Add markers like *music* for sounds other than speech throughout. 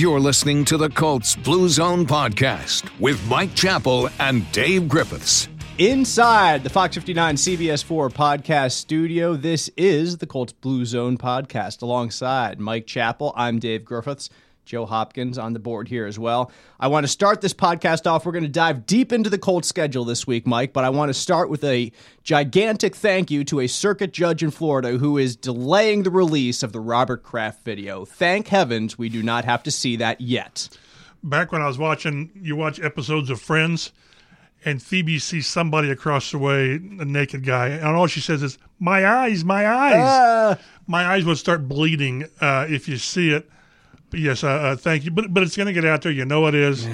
You're listening to the Colts Blue Zone podcast with Mike Chappell and Dave Griffiths. Inside the Fox 59 CBS 4 podcast studio, this is the Colts Blue Zone podcast alongside Mike Chappell. I'm Dave Griffiths. Joe Hopkins on the board here as well. I want to start this podcast off. We're going to dive deep into the Colts schedule this week, Mike, but I want to start with a gigantic thank you to a circuit judge in Florida who is delaying the release of the Robert Kraft video. Thank heavens we do not have to see that yet. Back when I was watching, you watch episodes of Friends, and Phoebe sees somebody across the way, a naked guy, and all she says is, "My eyes, my eyes." Uh, my eyes would start bleeding uh, if you see it. Yes, uh, thank you. But but it's going to get out there. You know it is.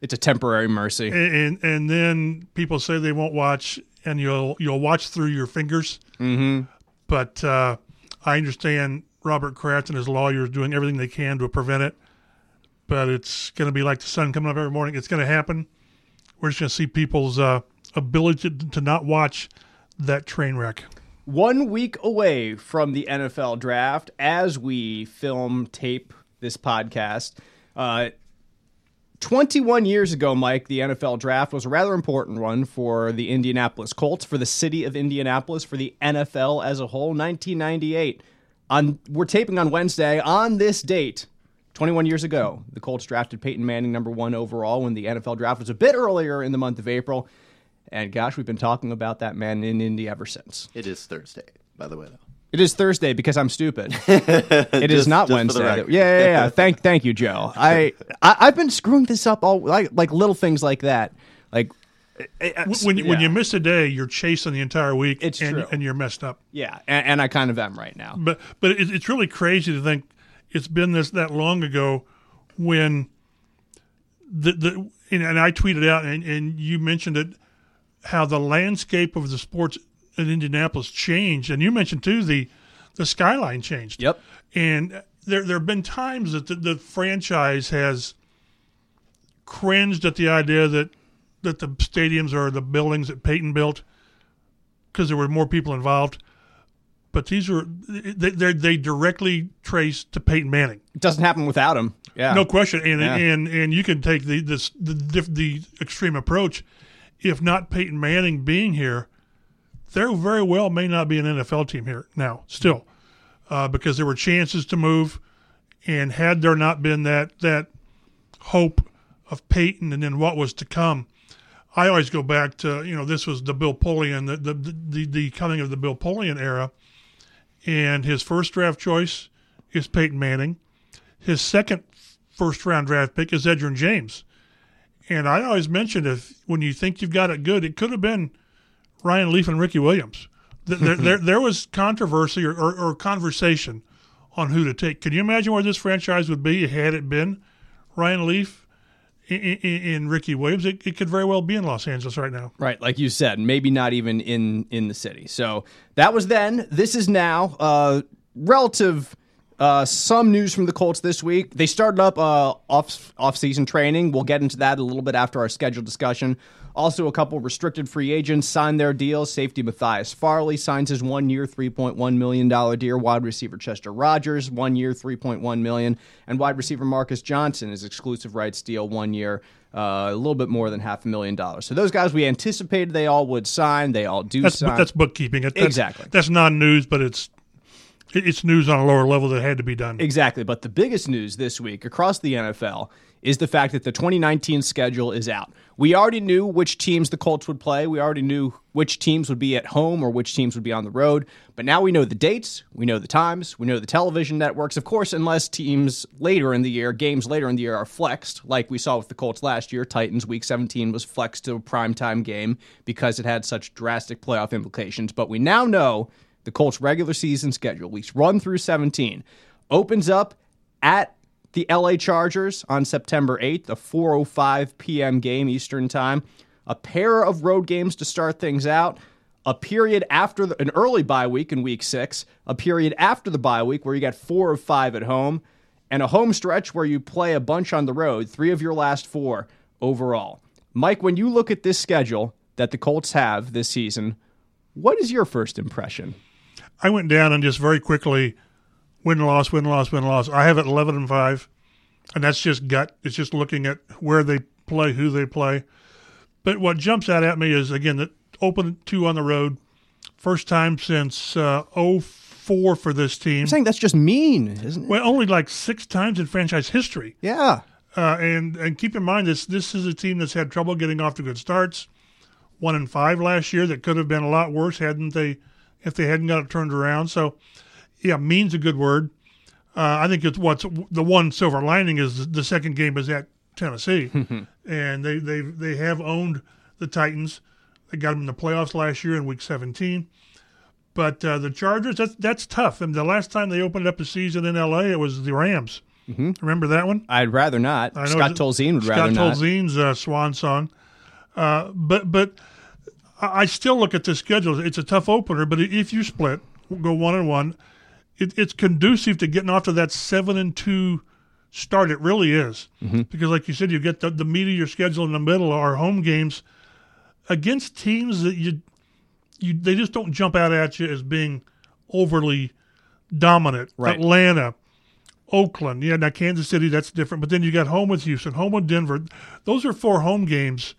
it's a temporary mercy. And, and and then people say they won't watch, and you'll you'll watch through your fingers. Mm-hmm. But uh, I understand Robert Kraft and his lawyers doing everything they can to prevent it. But it's going to be like the sun coming up every morning. It's going to happen. We're just going to see people's uh, ability to, to not watch that train wreck. One week away from the NFL draft, as we film tape this podcast. Uh, 21 years ago, Mike, the NFL draft was a rather important one for the Indianapolis Colts, for the city of Indianapolis, for the NFL as a whole. 1998. On, we're taping on Wednesday. On this date, 21 years ago, the Colts drafted Peyton Manning number one overall when the NFL draft was a bit earlier in the month of April. And gosh, we've been talking about that man in Indy ever since. It is Thursday, by the way, though. It is Thursday because I'm stupid. *laughs* It is Just- not just for the Wednesday. Yeah, yeah, yeah. *laughs* Thank, thank you, Joe. I, I, I've been screwing this up all like, like little things like that. Like, eh, eh, When, you when you miss a day, you're chasing the entire week, It's and, true. and you're messed up. yeah, and, and I kind of am right now. But but it, it's really crazy to think it's been this that long ago when the the and, and I tweeted out and, and you mentioned it how the landscape of the sports in Indianapolis changed and you mentioned too the the skyline changed. Yep. And there there have been times that the, the franchise has cringed at the idea that that the stadiums or the buildings that Peyton built because there were more people involved. But these were they they they directly trace to Peyton Manning, It doesn't happen without him. Yeah. no question. And Yeah. and and you can take the this the the extreme approach. If not Peyton Manning being here, there very well may not be an NFL team here now. Still, uh, because there were chances to move, and had there not been that that hope of Peyton and then what was to come, I always go back to you know this was the Bill Polian the the the, the coming of the Bill Polian era, and his first draft choice is Peyton Manning, his second first round draft pick is Edgerrin James, and I always mention if when you think you've got it good, it could have been Ryan Leaf and Ricky Williams. There, there, there was controversy or, or, or conversation on who to take. Can you imagine where this franchise would be had it been Ryan Leaf and, and Ricky Williams? It, it could very well be in Los Angeles right now. Right, like you said, maybe not even in in the city. So that was then. This is now. Uh, relative. Uh, some news from the Colts this week. They started up uh, off off season training. We'll get into that a little bit after our scheduled discussion. Also, a couple restricted free agents signed their deals. Safety Matthias Farley signs his one year, three point one million dollar deal. Wide receiver Chester Rogers, one year, three point one million, and wide receiver Marcus Johnson is exclusive rights deal, one year, uh, a little bit more than half a million dollars. So those guys we anticipated they all would sign. They all do That's sign. that's bookkeeping. That's, Exactly. That's non news, but it's it- it's news on a lower level that had to be done. Exactly. But the biggest news this week across the NFL is the fact that the 2019 schedule is out. We already knew which teams the Colts would play. We already knew which teams would be at home or which teams would be on the road. But now we know the dates, we know the times, we know the television networks. Of course, unless teams later in the year, games later in the year are flexed, like we saw with the Colts last year. Titans week 17 was flexed to a primetime game because it had such drastic playoff implications. But we now know the Colts regular season schedule, weeks 1 through 17, opens up at the LA Chargers on September 8th, a 4:05 p.m. game Eastern Time. A pair of road games to start things out. A period after the, an early bye week in week 6, a period after the bye week where you got 4 of 5 at home, and a home stretch where you play a bunch on the road, 3 of your last 4 overall. Mike, when you look at this schedule that the Colts have this season, what is your first impression? I went down and just very quickly win loss win loss win loss. I have it eleven and five, and that's just gut. It's just looking at where they play, who they play. But what jumps out at me is again the open two on the road, first time since uh, 04 for this team. I'm saying that's just mean, isn't it? Well, only like six times in franchise history. Yeah. Uh, and and keep in mind this this is a team that's had trouble getting off to good starts. One and five last year that could have been a lot worse hadn't they if they hadn't got it turned around. So yeah, means a good word. Uh, I think it's what's the one silver lining is the second game is at Tennessee, *laughs* and they they they have owned the Titans. They got them in the playoffs last year in Week 17. But uh, the Chargers, that's that's tough. And the last time they opened up a season in LA, it was the Rams. Mm-hmm. Remember that one? I'd rather not. I know Scott Tolzien would Scott rather not. Scott Tolzien's uh, swan song. Uh, but but I still look at the schedule. It's a tough opener, but if you split, go one and one, it, it's conducive to getting off to that seven and two start. It really is Mm-hmm. because, like you said, you get the, the meat of your schedule in the middle are home games against teams that you you they just don't jump out at you as being overly dominant. Right. Atlanta, Oakland, yeah, now Kansas City, that's different. But then you got home with Houston, home with Denver. Those are four home games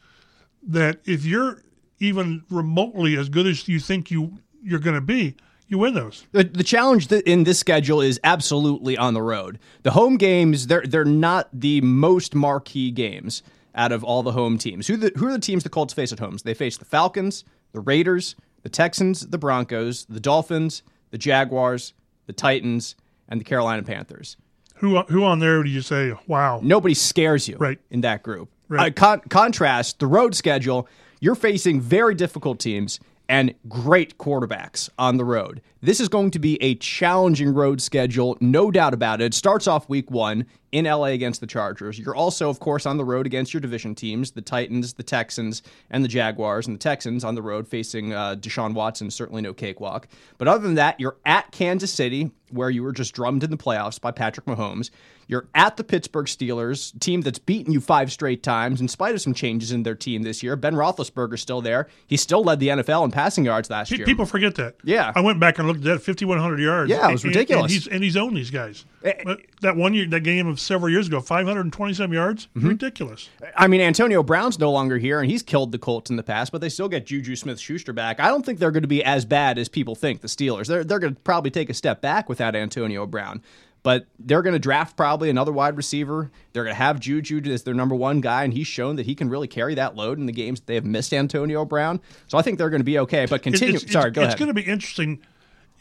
that if you're even remotely as good as you think you you're going to be, you win those. The, the challenge in this schedule is absolutely on the road. The home games they're they're not the most marquee games out of all the home teams. Who the, who are the teams the Colts face at homes? They face the Falcons, the Raiders, the Texans, the Broncos, the Dolphins, the Jaguars, the Titans, and the Carolina Panthers. Who who on there do you say, wow? Nobody scares you Right. in that group. Right. Uh, con- contrast the road schedule. You're facing very difficult teams and great quarterbacks on the road. This is going to be a challenging road schedule, no doubt about it. It starts off week one in LA against the Chargers. You're also, of course, on the road against your division teams, the Titans, the Texans, and the Jaguars. And the Texans on the road facing uh, Deshaun Watson, certainly no cakewalk. But other than that, you're at Kansas City, where you were just drummed in the playoffs by Patrick Mahomes. You're at the Pittsburgh Steelers, team that's beaten you five straight times, in spite of some changes in their team this year. Ben Roethlisberger's still there. He still led the NFL in passing yards last year. People forget that. Yeah. I went back and looked at that, 5,100 yards. Yeah, it was And- ridiculous. And he's, and he's owned these guys. Eh, that one year, that game of several years ago, 527 yards, Mm-hmm. ridiculous. I mean, Antonio Brown's no longer here, and he's killed the Colts in the past, but they still get Juju Smith Schuster back. I don't think they're going to be as bad as people think, the Steelers. They're, they're going to probably take a step back without Antonio Brown. But they're going to draft probably another wide receiver. They're going to have Juju as their number one guy, and he's shown that he can really carry that load in the games that they have missed Antonio Brown. So I think they're going to be okay. But continue. it's, Sorry, it's, go it's ahead. going to be interesting.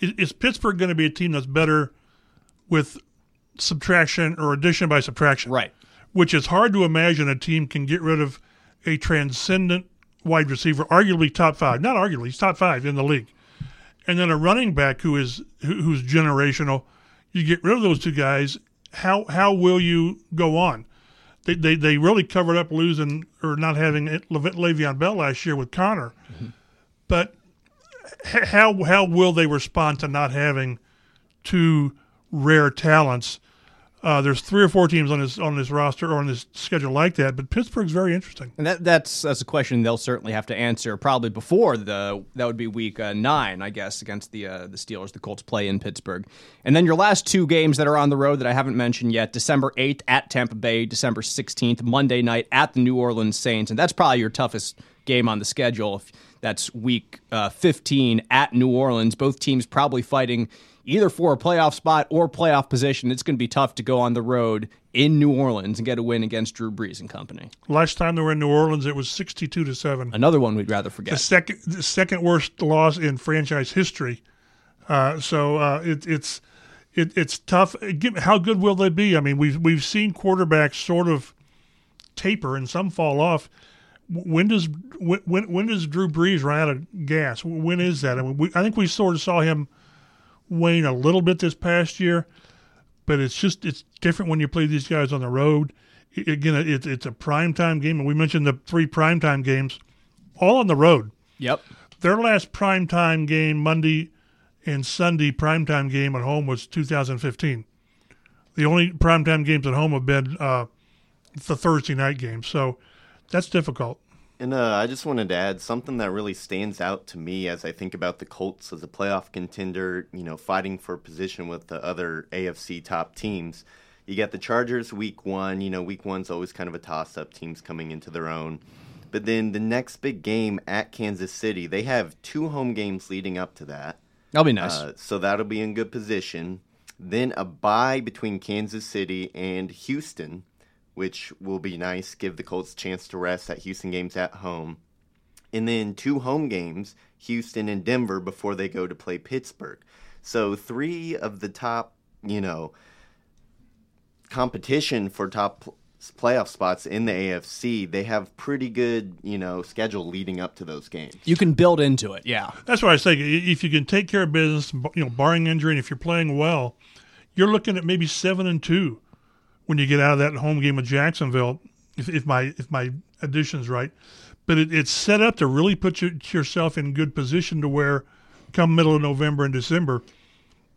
Is Pittsburgh going to be a team that's better with subtraction or addition by subtraction? Right. Which is hard to imagine a team can get rid of a transcendent wide receiver, arguably top five. Not arguably, he's top five in the league. And then a running back who is who, who's generational. You get rid of those two guys. How how will you go on? They, they, they really covered up losing or not having Le- Le'Veon Bell last year with Conner, mm-hmm. but h- how how will they respond to not having two rare talents? Uh, there's three or four teams on this on this roster or on this schedule like that, but Pittsburgh's very interesting. And that, that's that's a question they'll certainly have to answer probably before the that would be week uh, nine, I guess, against the uh, the Steelers. The Colts play in Pittsburgh, and then your last two games that are on the road that I haven't mentioned yet: December eighth at Tampa Bay, December sixteenth Monday night at the New Orleans Saints, and that's probably your toughest game on the schedule. If that's week uh, fifteen at New Orleans. Both teams probably fighting either for a playoff spot or playoff position. It's going to be tough to go on the road in New Orleans and get a win against Drew Brees and company. Last time they were in New Orleans, it was 62 to seven. Another one we'd rather the forget. second the second worst loss in franchise history. Uh, so uh, it, it's it, it's tough. How good will they be? I mean, we've we've seen quarterbacks sort of taper and some fall off. When does when when, when does Drew Brees run out of gas? When is that? I mean, we, I think we sort of saw him wane a little bit this past year, but it's just it's different when you play these guys on the road. Again, it, it's a primetime game, and we mentioned the three primetime games, all on the road Yep. their last primetime game Monday and Sunday primetime game at home was 2015. The only primetime games at home have been uh, the Thursday night games, so that's difficult. And uh, I just wanted to add something that really stands out to me as I think about the Colts as a playoff contender, you know, fighting for position with the other AFC top teams. You got the Chargers week one. You know, week one's always kind of a toss up, teams coming into their own. But then the next big game at Kansas City, they have two home games leading up to that. That'll be nice. Uh, so that'll be in good position. Then a bye between Kansas City and Houston, which will be nice. Give the Colts a chance to rest at Houston games at home. And then two home games, Houston and Denver, before they go to play Pittsburgh. So three of the top, you know, competition for top playoff spots in the AFC, they have pretty good, you know, schedule leading up to those games. you can build into it. Yeah. That's what I was thinking. If you can take care of business, you know, barring injury, and if you're playing well, you're looking at maybe seven and two when you get out of that home game with Jacksonville. If, if my if my addition's right, but it, it's set up to really put you, yourself in good position to where, come middle of November and December,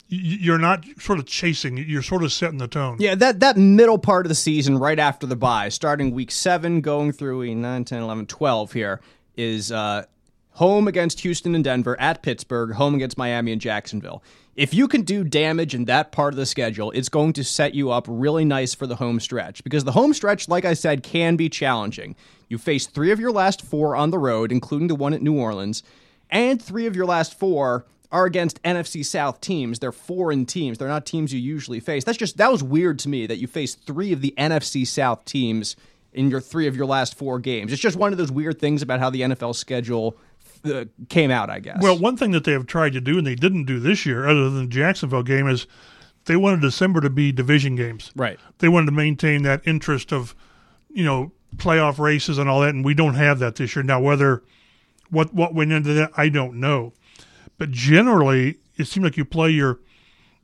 you're not sort of chasing. You're sort of setting the tone. Yeah, that, that middle part of the season, right after the bye, starting week 7, going through week 9, 10, 11, 12 here, is uh, home against Houston and Denver, at Pittsburgh, home against Miami and Jacksonville. If you can do damage in that part of the schedule, it's going to set you up really nice for the home stretch. Because the home stretch, like I said, can be challenging. You face three of your last four on the road, including the one at New Orleans, and three of your last four are against NFC South teams. They're foreign teams. They're not teams you usually face. That's just that was weird to me that you faced three of the NFC South teams in your three of your last four games. It's just one of those weird things about how the NFL schedule uh, came out, I guess. Well, one thing that they have tried to do and they didn't do this year, other than the Jacksonville game, is they wanted December to be division games. right. They wanted to maintain that interest of, you know, playoff races and all that, and we don't have that this year. Now, whether what what went into that, I don't know, but generally, it seemed like you play your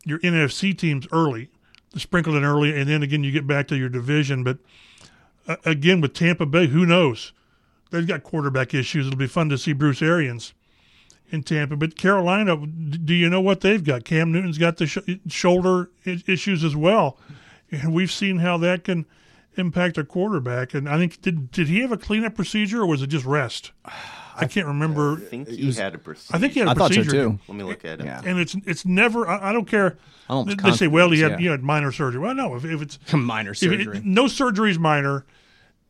your NFC teams early, sprinkle in early, and then again you get back to your division. But uh, again, with Tampa Bay, who knows? They've got quarterback issues. It'll be fun to see Bruce Arians in Tampa. But Carolina, do you know what they've got? Cam Newton's got the sh- shoulder I- issues as well, and we've seen how that can impact a quarterback. And I think did did he have a cleanup procedure or was it just rest? *sighs* I can't remember. I think he had a procedure. I think he had a I thought so too. Let me look at it. Yeah. And it's it's never. I, I don't care. I don't they, they say, well, he had confidence, you yeah. had minor surgery. Well, no. If, if it's *laughs* Minor if it- surgery. no surgery is minor,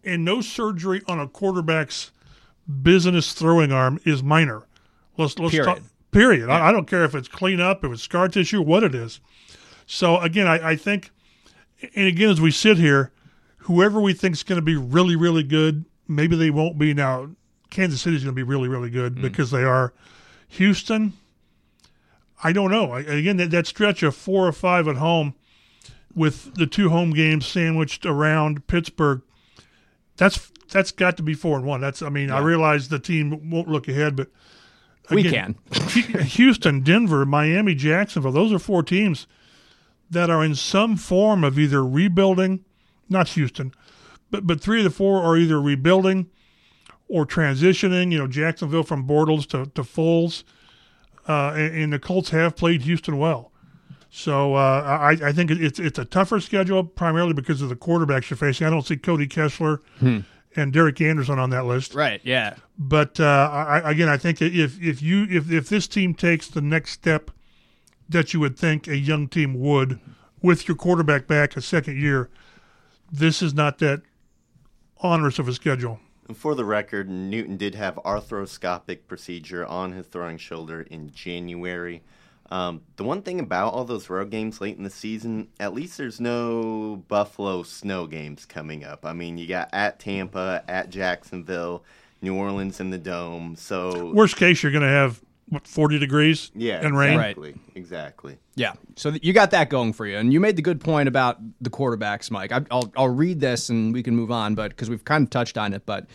and no surgery on a quarterback's business throwing arm is minor. Let's let's Period. talk. Period. I, I don't care if it's cleanup, if it's scar tissue, what it is. So again, I, I think, and again, as we sit here, whoever we think is going to be really, really good, maybe they won't be. Now, Kansas City is going to be really, really good mm. because they are. Houston, I don't know. I, again, that, that stretch of four or five at home with the two home games sandwiched around Pittsburgh, that's that's got to be four and one. That's I mean, I realize the team won't look ahead, but we can. *laughs* Houston, Denver, Miami, Jacksonville, those are four teams that are in some form of either rebuilding, not Houston, but but three of the four are either rebuilding or transitioning. You know, Jacksonville from Bortles to to Foles, uh, and, and the Colts have played Houston well. So uh, I, I think it's it's a tougher schedule primarily because of the quarterbacks you're facing. I don't see Cody Kessler and Derek Anderson on that list. Right, yeah. But uh, I, again, I think if if you if if this team takes the next step that you would think a young team would, with your quarterback back a second year, this is not that onerous of a schedule. And for the record, Newton did have arthroscopic procedure on his throwing shoulder in January. Um, the one thing about all those road games late in the season, at least there's no Buffalo snow games coming up. I mean, you got at Tampa, at Jacksonville, New Orleans in the dome. So Worst case, you're going to have what forty degrees yeah, and rain. Right. exactly, exactly. Yeah, so th- you got that going for you, and you made the good point about the quarterbacks, Mike. I, I'll I'll read this and we can move on, but because we've kind of touched on it, but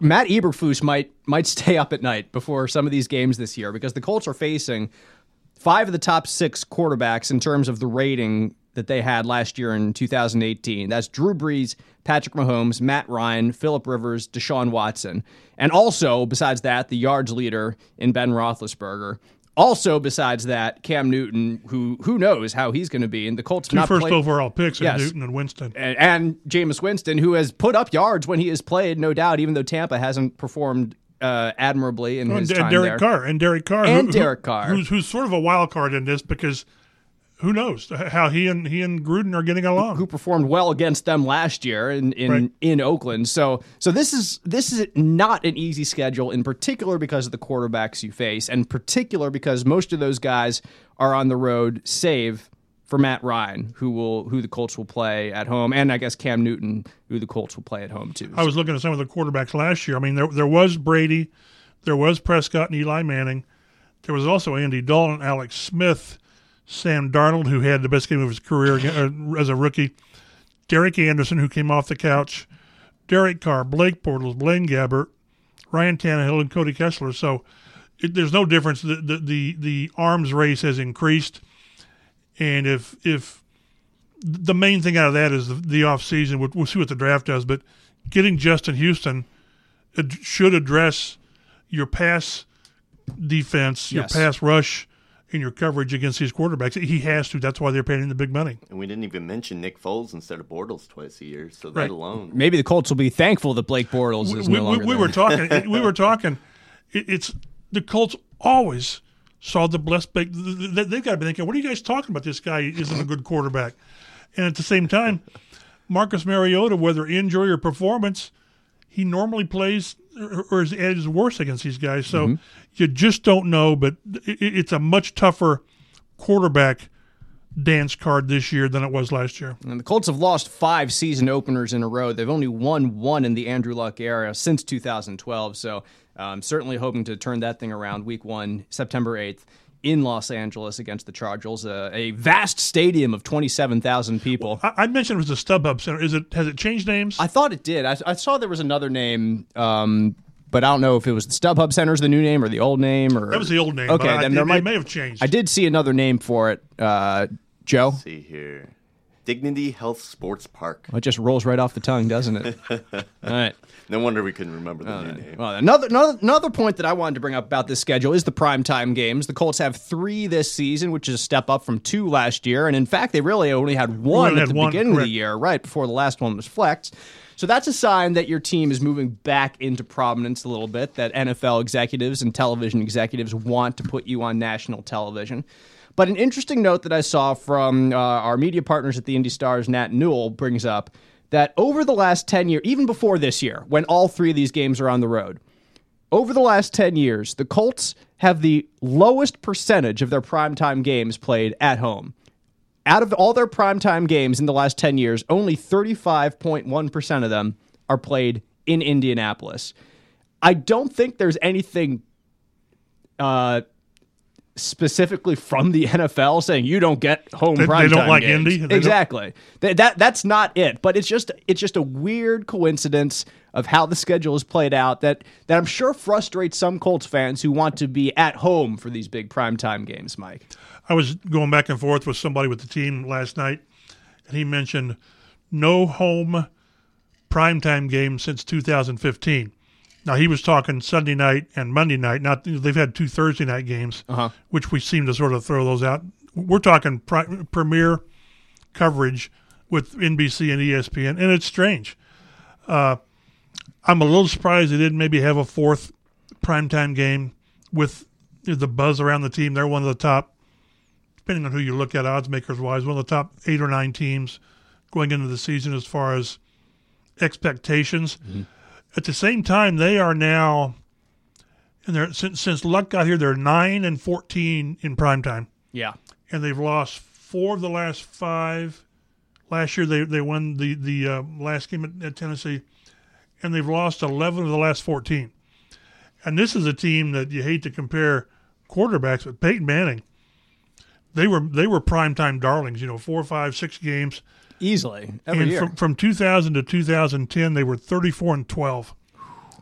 Matt Eberflus might might *laughs* stay up at night before some of these games this year because the Colts are facing five of the top six quarterbacks in terms of the rating that they had last year in 2018. That's Drew Brees, Patrick Mahomes, Matt Ryan, Philip Rivers, Deshaun Watson, and also besides that, the yards leader in Ben Roethlisberger. Also, besides that, Cam Newton, who who knows how he's going to be, and the Colts Two not first play- overall picks Yes. Newton and Winston. and, and Jameis Winston, who has put up yards when he has played, no doubt, even though Tampa hasn't performed uh, admirably in And, his and time Derek there. Carr and Derek Carr And who- Derek who- Carr. who's who's sort of a wild card in this because who knows how he and he and Gruden are getting along? Who performed well against them last year in in, Right. in Oakland. So so this is this is not an easy schedule, in particular because of the quarterbacks you face, and particular because most of those guys are on the road, save for Matt Ryan, who will who the Colts will play at home, and I guess Cam Newton, who the Colts will play at home too. I was looking at some of the quarterbacks last year. I mean, there there was Brady, there was Prescott and Eli Manning, there was also Andy Dalton, Alex Smith, Sam Darnold, who had the best game of his career uh, as a rookie, Derek Anderson, who came off the couch, Derek Carr, Blake Bortles, Blaine Gabbert, Ryan Tannehill, and Cody Kessler. So it, there's no difference. The, the the the arms race has increased, and if if the main thing out of that is the, the off season. We'll, we'll see what the draft does, but getting Justin Houston it should address your pass defense, your Yes. pass rush, and your coverage against these quarterbacks. He has to. That's why they're paying him the big money. And we didn't even mention Nick Foles instead of Bortles twice a year. So that Right. alone. Maybe the Colts will be thankful that Blake Bortles is we, no we, longer we there. were talking. *laughs* we were talking. It, it's the Colts always saw the blessed. Big, they, they've got to be thinking, "What are you guys talking about? This guy isn't a good quarterback." And at the same time, Marcus Mariota, whether injury or performance, he normally plays or, or is at his worst against these guys. So Mm-hmm. you just don't know. But it's a much tougher quarterback dance card this year than it was last year. And the Colts have lost five season openers in a row. They've only won one in the Andrew Luck era since 2012. So um, certainly hoping to turn that thing around week one, September 8th. In Los Angeles against the Chargers, uh, a vast stadium of 27,000 people. I, I mentioned it was the StubHub Center. Is it has it changed names? I thought it did. I, I saw there was another name, um, but I don't know if it was the StubHub Center's the new name or the old name. Or that was the old name. Okay, but I- then it, there it might may have changed. I did see another name for it. Uh, Joe, see here. Dignity Health Sports Park. it just rolls right off the tongue, doesn't it? *laughs* All right. No wonder we couldn't remember the new name. Well, another, another another point that I wanted to bring up about this schedule is the primetime games. The Colts have three this season, which is a step up from two last year, and in fact, they really only had one only at had the one, beginning of the year, right before the last one was flexed. So that's a sign that your team is moving back into prominence a little bit. That NFL executives and television executives want to put you on national television. But an interesting note that I saw from uh, our media partners at the Indy Stars, Nat Newell, brings up that over the last 10 years, even before this year, when all three of these games are on the road, over the last 10 years, the Colts have the lowest percentage of their primetime games played at home. Out of all their primetime games in the last 10 years, only 35.1% of them are played in Indianapolis. I don't think there's anything uh, specifically from the *laughs* NFL saying you don't get home They- they don't like games. Indy? They Exactly. That, that that's not it. But it's just it's just a weird coincidence of how the schedule is played out that that I'm sure frustrates some Colts fans who want to be at home for these big primetime games. Mike. I was going back and forth with somebody with the team last night, and he mentioned no home primetime game since 2015. Now he was talking Sunday night and Monday night. Not they've had two Thursday night games, which we seem to sort of throw those out. We're talking pri- premier coverage with NBC and ESPN, and it's strange. Uh, I'm a little surprised they didn't maybe have a fourth primetime game with the buzz around the team. They're one of the top depending on who you look at, odds makers wise, one of the top eight or nine teams going into the season as far as expectations. At the same time, they are now, and they're since since Luck got here, they're nine and fourteen in prime time, Yeah. and they've lost four of the last five. Last year, they they won the the uh, last game at, at Tennessee, and they've lost eleven of the last fourteen. And this is a team that you hate to compare quarterbacks, but Peyton Manning they were they were primetime darlings. You know, four, five, six games. Easily every and year. from from 2000 to 2010, they were 34 and 12.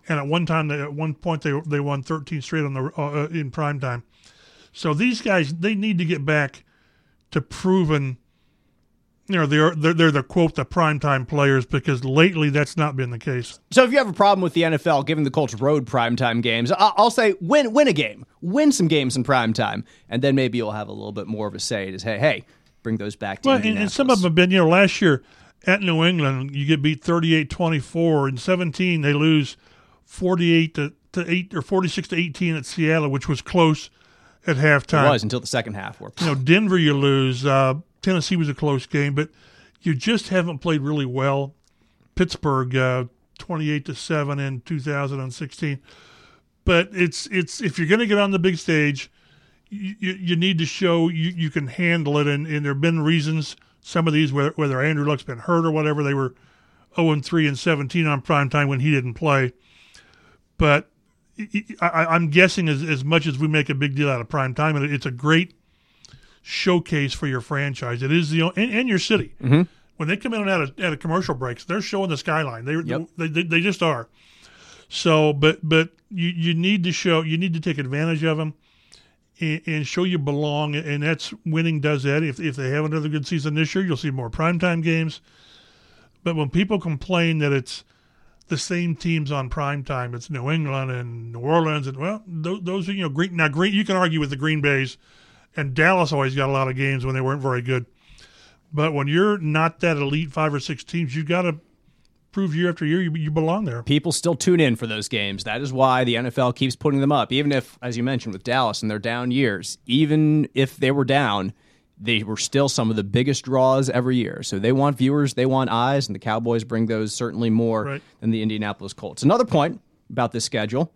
And at one time, they, at one point, they they won 13 straight on the uh, in primetime. So these guys, they need to get back to proven. You know, they're they're, they're the quote the primetime players because lately that's not been the case. So if you have a problem with the NFL giving the Colts road primetime games, I- I'll say win win a game, win some games in primetime, and then maybe you'll have a little bit more of a say to say, hey, bring those back to Well, and, and some of them have been, you know, last year at New England, you get beat 38 24. In 17, they lose 48 to, to 8 or 46 to 18 at Seattle, which was close. at halftime. It was until the second half. Where you know, Denver, you lose. Uh, Tennessee was a close game, but you just haven't played really well. Pittsburgh, uh, twenty-eight to seven in 2016. But it's it's if you're going to get on the big stage, you, you need to show you, you can handle it. And, and there have been reasons. Some of these, whether, whether Andrew Luck's been hurt or whatever, they were 0 and 3 and 17 on prime time when he didn't play. But I, am guessing as, as much as we make a big deal out of prime time, it's a great showcase for your franchise. It is the and, and your city. Mm-hmm. When they come in and out of, out of commercial breaks, they're showing the skyline. They, yep. they, they, they just are. So, but but you, you need to show you need to take advantage of them and, and, show you belong, and that's winning does that. If if they have another good season this year, you'll see more primetime games. But when people complain that it's the same teams on prime time. It's New England and New Orleans, and well, those, those are you know green. Now, green you can argue with the Green Bay's, and Dallas always got a lot of games when they weren't very good. But when you're not that elite five or six teams, you got to prove year after year you, you belong there. People still tune in for those games. That is why the NFL keeps putting them up, even if, as you mentioned, with Dallas and their down years, even if they were down they were still some of the biggest draws every year. So they want viewers, they want eyes, and the Cowboys bring those certainly more right. than the Indianapolis Colts. Another point about this schedule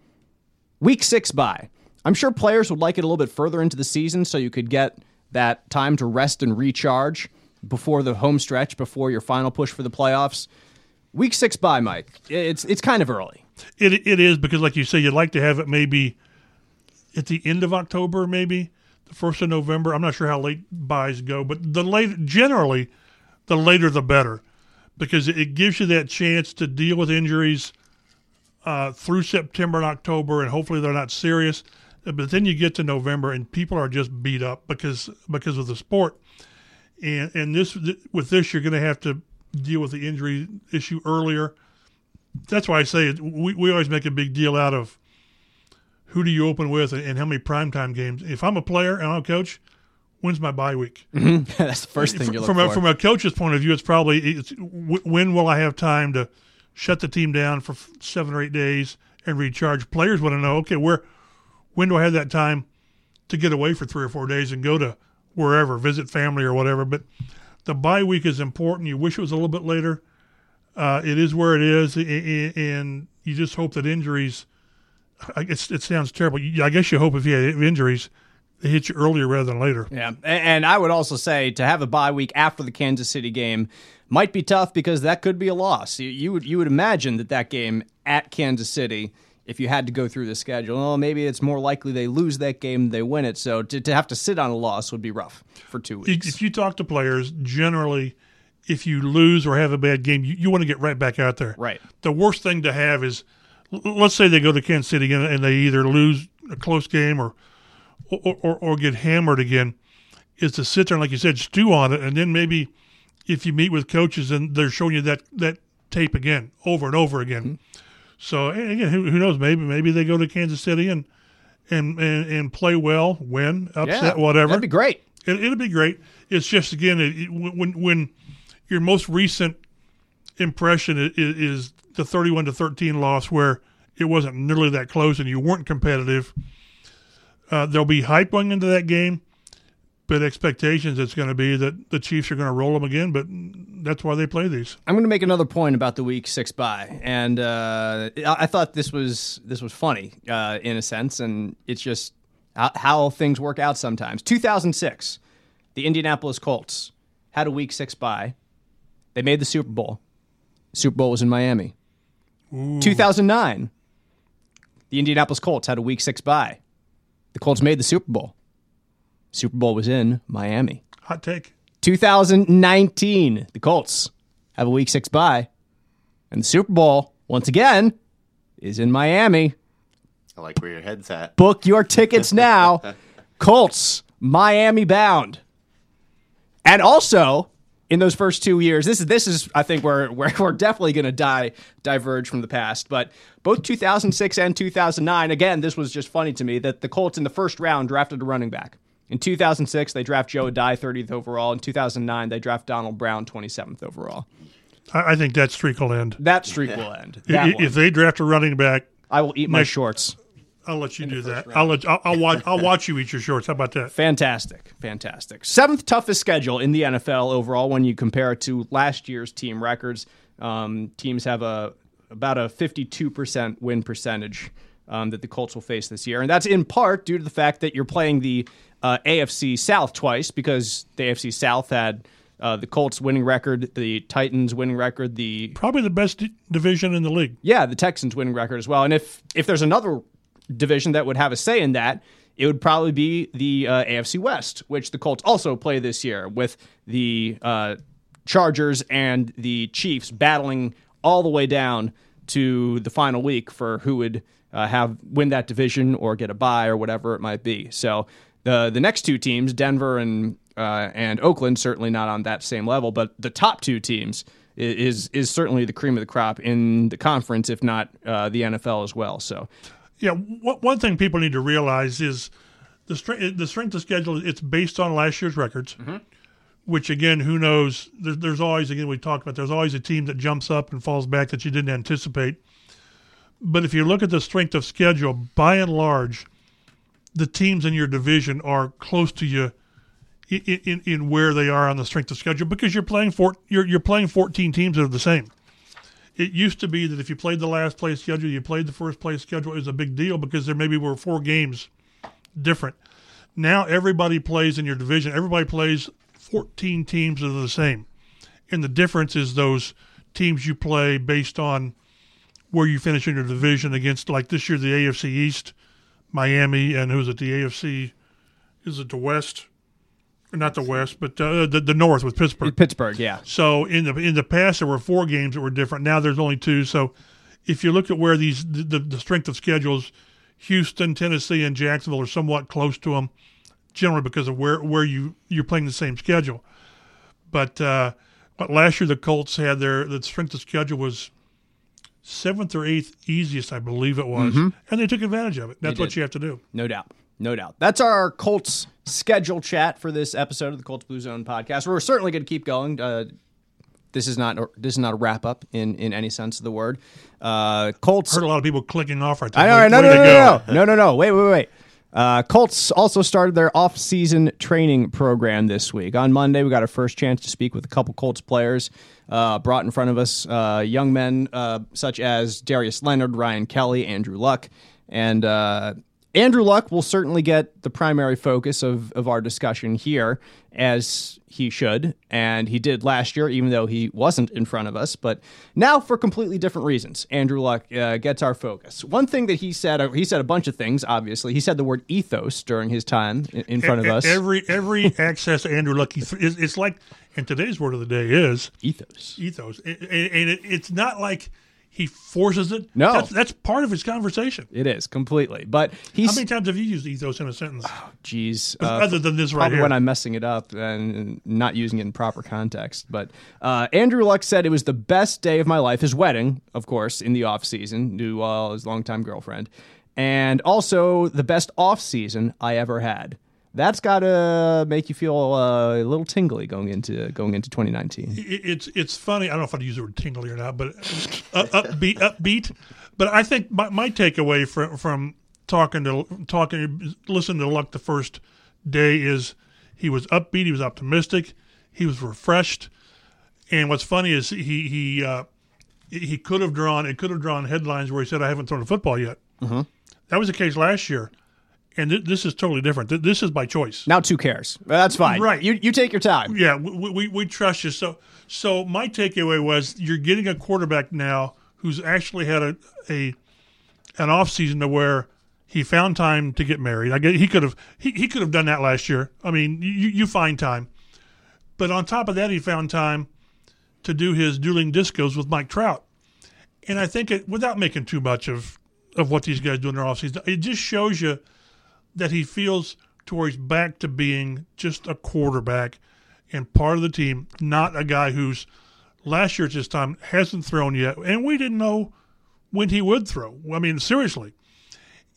week six bye. I'm sure players would like it a little bit further into the season so you could get that time to rest and recharge before the home stretch, before your final push for the playoffs. Week six bye, Mike. It's it's kind of early. It it is because, like you say, you'd like to have it maybe at the end of October, maybe the first of November. I'm not sure how late buys go, but the late generally, the later the better, because it gives you that chance to deal with injuries uh, through September and October, and hopefully they're not serious. But then you get to November, and people are just beat up because because of the sport. And and this with this, you're going to have to deal with the injury issue earlier. That's why I say it, we we always make a big deal out of who do you open with and how many primetime games. If I'm a player and I'm a coach, when's my bye week? Mm-hmm. *laughs* That's the first thing you look from for. A, from a coach's point of view, it's probably it's, when will I have time to shut the team down for seven or eight days and recharge. Players want to know, okay, where when do I have that time to get away for three or four days and go to wherever, visit family or whatever. But the bye week is important. You wish it was a little bit later. Uh, it is where it is, and you just hope that injuries – it, it sounds terrible. I guess you hope if you have injuries, they hit you earlier rather than later. Yeah, and I would also say to have a bye week after the Kansas City game might be tough because that could be a loss. You would you would imagine that that game at Kansas City, if you had to go through the schedule, well, maybe it's more likely they lose that game than they win it. So to, to have to sit on a loss would be rough for two weeks. If you talk to players, generally, if you lose or have a bad game, you, you want to get right back out there. Right. The worst thing to have is – let's say they go to Kansas City again and they either lose a close game or or, or, or get hammered again, is to sit there and, like you said, stew on it, and then maybe if you meet with coaches and they're showing you that that tape again over and over again. Mm-hmm. So again, who, who, knows? Maybe maybe they go to Kansas City and and and, and play well, win, upset, yeah, whatever. That'd be great. It, it'll be great. It's just again, it, it, when when your most recent impression is, is the 31 to 13 loss where it wasn't nearly that close and you weren't competitive. Uh, there'll be hype going into that game, but expectations it's going to be that the Chiefs are going to roll them again. But that's why they play these. I'm going to make another point about the Week Six bye, and uh, I thought this was this was funny uh, in a sense, and it's just how, how things work out sometimes. 2006, the Indianapolis Colts had a Week Six bye. They made the Super Bowl. Super Bowl was in Miami. Ooh. 2009, the Indianapolis Colts had a week six bye. The Colts made the Super Bowl. Super Bowl was in Miami. Hot take. 2019, the Colts have a week six bye. And the Super Bowl, once again, is in Miami. I like where your head's at. Book your tickets now. *laughs* Colts, Miami bound. And also, in those first two years, this is this is I think where where we're definitely going to die diverge from the past. But both 2006 and 2009, again, this was just funny to me that the Colts in the first round drafted a running back. In 2006, they draft Joe Addai 30th overall. In 2009, they draft Donald Brown 27th overall. I think that streak will end. That streak will end. That if, if they draft a running back, I will eat my shorts. I'll let you do that. round. I'll let I'll, I'll watch I'll watch you eat your shorts. How about that? Fantastic, fantastic. Seventh toughest schedule in the NFL overall when you compare it to last year's team records. Um, teams have a about a 52% win percentage um, that the Colts will face this year, and that's in part due to the fact that you're playing the uh, AFC South twice because the AFC South had uh, the Colts winning record, the Titans winning record, the Probably the best d- division in the league. yeah, the Texans winning record as well. And if if there's another division that would have a say in that, it would probably be the uh, AFC West, which the Colts also play this year with the uh, Chargers and the Chiefs battling all the way down to the final week for who would uh, have win that division or get a bye or whatever it might be. So the the next two teams, Denver and uh, and Oakland, certainly not on that same level, but the top two teams is is certainly the cream of the crop in the conference, if not uh, the NFL as well. So Yeah, one one thing people need to realize is the strength the strength of schedule. It's based on last year's records, which again, who knows? There, there's always again we talked about. There's always a team that jumps up and falls back that you didn't anticipate. But if you look at the strength of schedule, by and large, the teams in your division are close to you in, in, in where they are on the strength of schedule because you're playing four, you're you're playing 14 teams that are the same. It used to be that if you played the last place schedule, you played the first place schedule, it was a big deal because there maybe were four games different. Now everybody plays in your division. Everybody plays 14 teams that are the same. And the difference is those teams you play based on where you finish in your division against, like this year, the AFC East, Miami, and who's it, the AFC, is it the West? Not the West, but uh, the, the North with Pittsburgh. Pittsburgh, yeah, So in the in the past there were four games that were different. Now there's only two. So if you look at where these the, the, the strength of schedules, Houston, Tennessee, and Jacksonville are somewhat close to them, generally because of where where you you're playing the same schedule. But uh, but last year the Colts had their the strength of schedule was seventh or eighth easiest, I believe it was, and they took advantage of it. That's what you have to do. no doubt, no doubt. That's our Colts schedule chat for this episode of the Colts Blue Zone podcast. We're certainly going to keep going. Uh, this is not this is not a wrap up in in any sense of the word. Uh, Colts Heard a lot of people clicking off right there. I know, no, no, no, no, no, no, no. Wait, wait, wait. Uh, Colts also started their off-season training program this week. On Monday, we got our first chance to speak with a couple Colts players. Uh, brought in front of us uh, young men uh, such as Darius Leonard, Ryan Kelly, Andrew Luck, and uh, Andrew Luck will certainly get the primary focus of, of our discussion here, as he should, and he did last year, even though he wasn't in front of us. But now, for completely different reasons, Andrew Luck uh, gets our focus. One thing that he said, he said a bunch of things. Obviously, he said the word ethos during his time in, in front of us. Every every *laughs* access to Andrew Luck, is it's like, and today's word of the day is ethos. ethos, and, and it, it's not like he forces it. No. that's, that's part of his conversation. It is completely, but How many times have you used ethos in a sentence, Oh, Jeez. Uh, other than this right probably here? when I'm messing it up and not using it in proper context. But uh, Andrew Luck said it was the best day of my life. His wedding, of course, in the off season, to uh, his longtime girlfriend, and also the best off season I ever had. That's got to make you feel uh, a little tingly going into going into 2019. It's it's funny. I don't know if I'd use the word tingly or not, but uh, upbeat, upbeat. But I think my, my takeaway from from talking to talking listening to Luck the first day is he was upbeat, he was optimistic, he was refreshed, and what's funny is he he uh, he could have drawn it could have drawn headlines where he said I haven't thrown a football yet. Mm-hmm. That was the case last year, and th- this is totally different. Th- this is by choice. Now, two cares. That's fine. Right. You you take your time. Yeah, we, we, we trust you. So so my takeaway was you're getting a quarterback now who's actually had a, a an off season to where he found time to get married. I get he could have he, he could have done that last year. I mean, you you find time, but on top of that, he found time to do his dueling discos with Mike Trout. And I think it, without making too much of of what these guys do in their offseason, it just shows you that he feels to where he's back to being just a quarterback and part of the team, not a guy who's last year at this time hasn't thrown yet, and we didn't know when he would throw. I mean, seriously.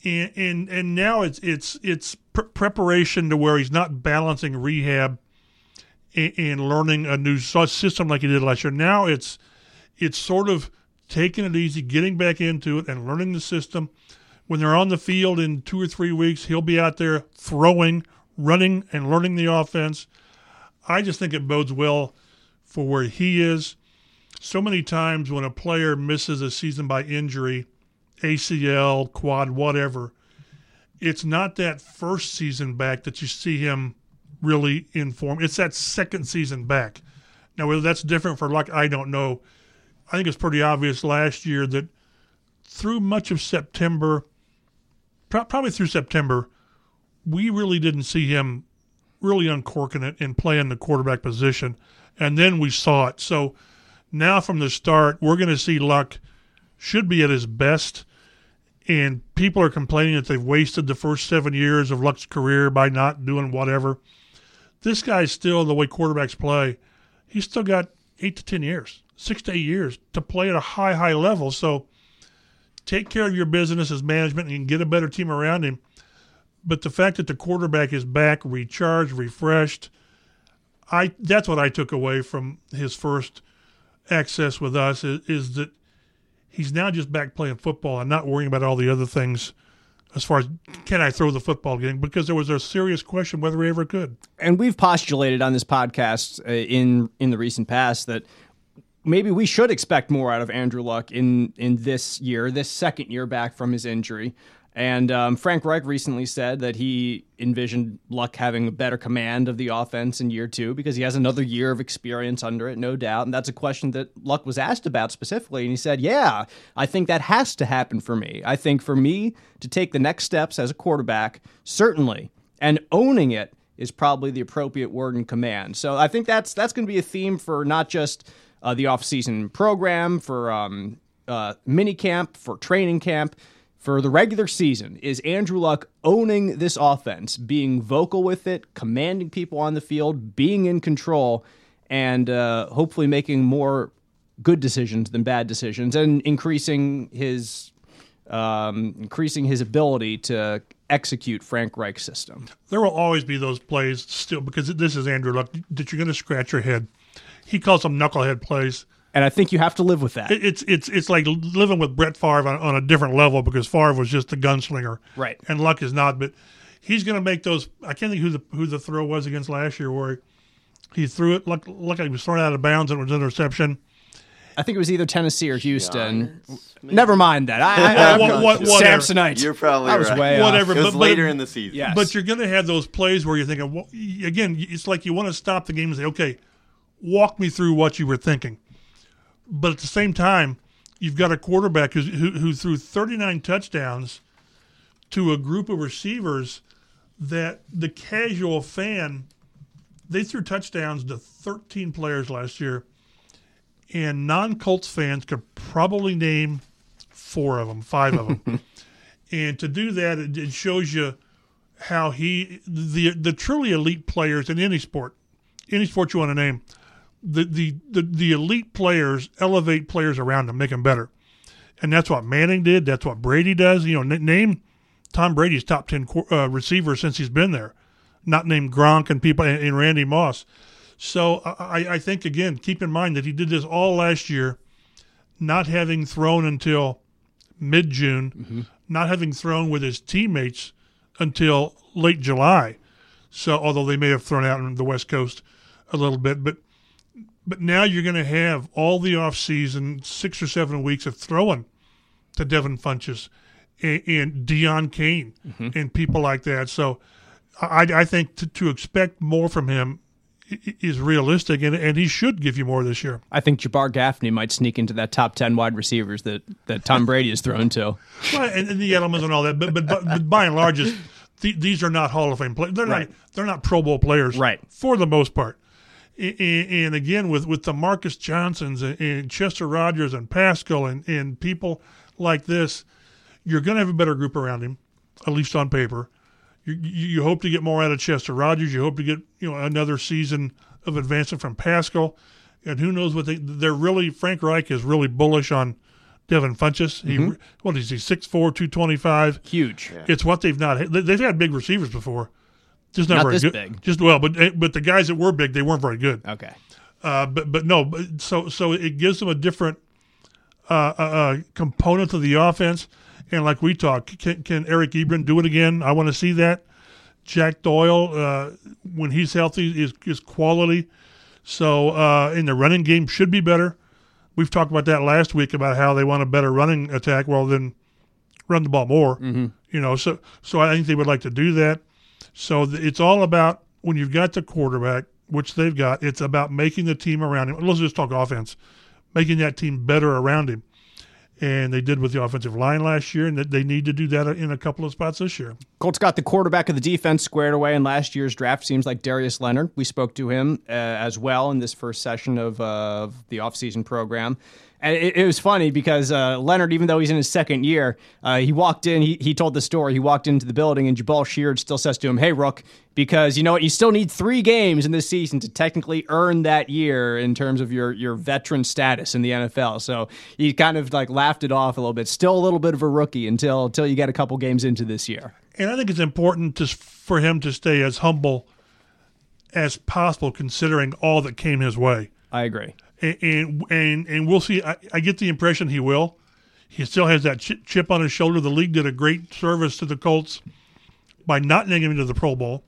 And and, and now it's it's it's pr- preparation to where he's not balancing rehab and, and learning a new system like he did last year. Now it's it's sort of taking it easy, getting back into it, and learning the system when they're on the field in two or three weeks, he'll be out there throwing, running, and learning the offense. I just think it bodes well for where he is. So many times when a player misses a season by injury, ACL, quad, whatever, it's not that first season back that you see him really in form. It's that second season back. Now, whether that's different for Luck, I don't know. I think it's pretty obvious last year that through much of September, probably through September, we really didn't see him really uncorking it and playing the quarterback position. And then we saw it. So now from the start, we're going to see Luck should be at his best. And people are complaining that they've wasted the first seven years of Luck's career by not doing whatever. This guy's still, the way quarterbacks play, he's still got eight to 10 years, six to eight years to play at a high, high level. So take care of your business as management and get a better team around him. But the fact that the quarterback is back, recharged, refreshed, I that's what I took away from his first access with us is, is that he's now just back playing football and not worrying about all the other things as far as can I throw the football game because there was a serious question whether he ever could. And we've postulated on this podcast uh, in in the recent past that maybe we should expect more out of Andrew Luck in in this year, this second year back from his injury. And um, Frank Reich recently said that he envisioned Luck having a better command of the offense in year two because he has another year of experience under it, no doubt. And that's a question that Luck was asked about specifically. And he said, Yeah, I think that has to happen for me. I think for me to take the next steps as a quarterback, certainly, and owning it is probably the appropriate word in command. So I think that's that's going to be a theme for not just uh, the offseason program, for um, uh, mini camp, for training camp, for the regular season. Is Andrew Luck owning this offense, being vocal with it, commanding people on the field, being in control, and uh, hopefully making more good decisions than bad decisions, and increasing his um, increasing his ability to execute Frank Reich's system. There will always be those plays still because this is Andrew Luck that you're going to scratch your head he calls them knucklehead plays. And I think you have to live with that. It's it's it's like living with Brett Favre on, on a different level because Favre was just a gunslinger, right? And Luck is not, but he's going to make those. I can't think who the who the throw was against last year where he threw it. Look, look like he was thrown out of bounds and it was an interception. I think it was either Tennessee or Houston. Never mind that. I, I, I *laughs* what, what, Samsonite. You're probably I was right. way whatever. It was but, later but, in the season. Yes. But you're going to have those plays where you're thinking, well, again, it's like you want to stop the game and say, okay, walk me through what you were thinking. But at the same time, you've got a quarterback who, who, who threw 39 touchdowns to a group of receivers that the casual fan they threw touchdowns to 13 players last year and non-colts fans could probably name four of them five of them *laughs* and to do that it, it shows you how he the the truly elite players in any sport any sport you want to name the, the, the, the elite players elevate players around them, make them better. And that's what Manning did. That's what Brady does. You know, n- name Tom Brady's top 10 uh, receiver since he's been there, not named Gronk and people and, and Randy Moss. So I, I think, again, keep in mind that he did this all last year, not having thrown until mid June, mm-hmm. not having thrown with his teammates until late July. So, although they may have thrown out on the West Coast a little bit, but but now you're going to have all the off season, six or seven weeks of throwing to Devin Funchess and, and Deon Cain mm-hmm. and people like that. So I, I think to, to expect more from him is realistic, and, and he should give you more this year. I think Jabar Gaffney might sneak into that top ten wide receivers that, that Tom Brady has thrown to. Well, and, and, the elements and all that, but but, but, but by and large, these are not Hall of Fame players. They're right. not they're not Pro Bowl players, right? For the most part and, again with with the Marcus Johnsons and Chester Rogers and Pascal and, and people like this, you're going to have a better group around him, at least on paper. You, you hope to get more out of Chester Rogers. You hope to get you know another season of advancement from Pascal, and who knows what they they're really. Frank Reich is really bullish on Devin Funchess. He mm-hmm. what is he 6'4", 225. Huge. Yeah. It's what they've not. They've had big receivers before just not, not very good. Big. Just well, but eh, but the guys that were big, they weren't very good. Okay. Uh, but but no, so so it gives them a different uh, uh, uh, component to the offense, And like we talked, can, can Eric Ebron do it again? I want to see that. Jack Doyle, uh, when he's healthy, is, is quality. So, uh, in the running game, should be better. We've talked about that last week about how they want a better running attack. Well, then run the ball more. Mm-hmm. You know, so so I think they would like to do that. So it's all about when you've got the quarterback, which they've got. It's about making the team around him. Let's just talk offense, making that team better around him and they did with the offensive line last year, and that they need to do that in a couple of spots this year. Colts got the quarterback of the defense squared away in last year's draft. Seems like Darius Leonard. We spoke to him uh, as well in this first session of, uh, of the offseason program. And it, it was funny because uh, Leonard, even though he's in his second year, uh, he walked in, he, he told the story. He walked into the building, and Jabaal Sheard still says to him, Hey, Rook, because you know what? You still need three games in this season to technically earn that year in terms of your, your veteran status in the NFL. So he kind of like laughed it off a little bit. Still a little bit of a rookie until, until you get a couple games into this year. And I think it's important to, for him to stay as humble as possible considering all that came his way. I agree and and and we'll see. I, I, get the impression he will. He still has that chip on his shoulder. The league did a great service to the Colts by not naming him to the Pro Bowl.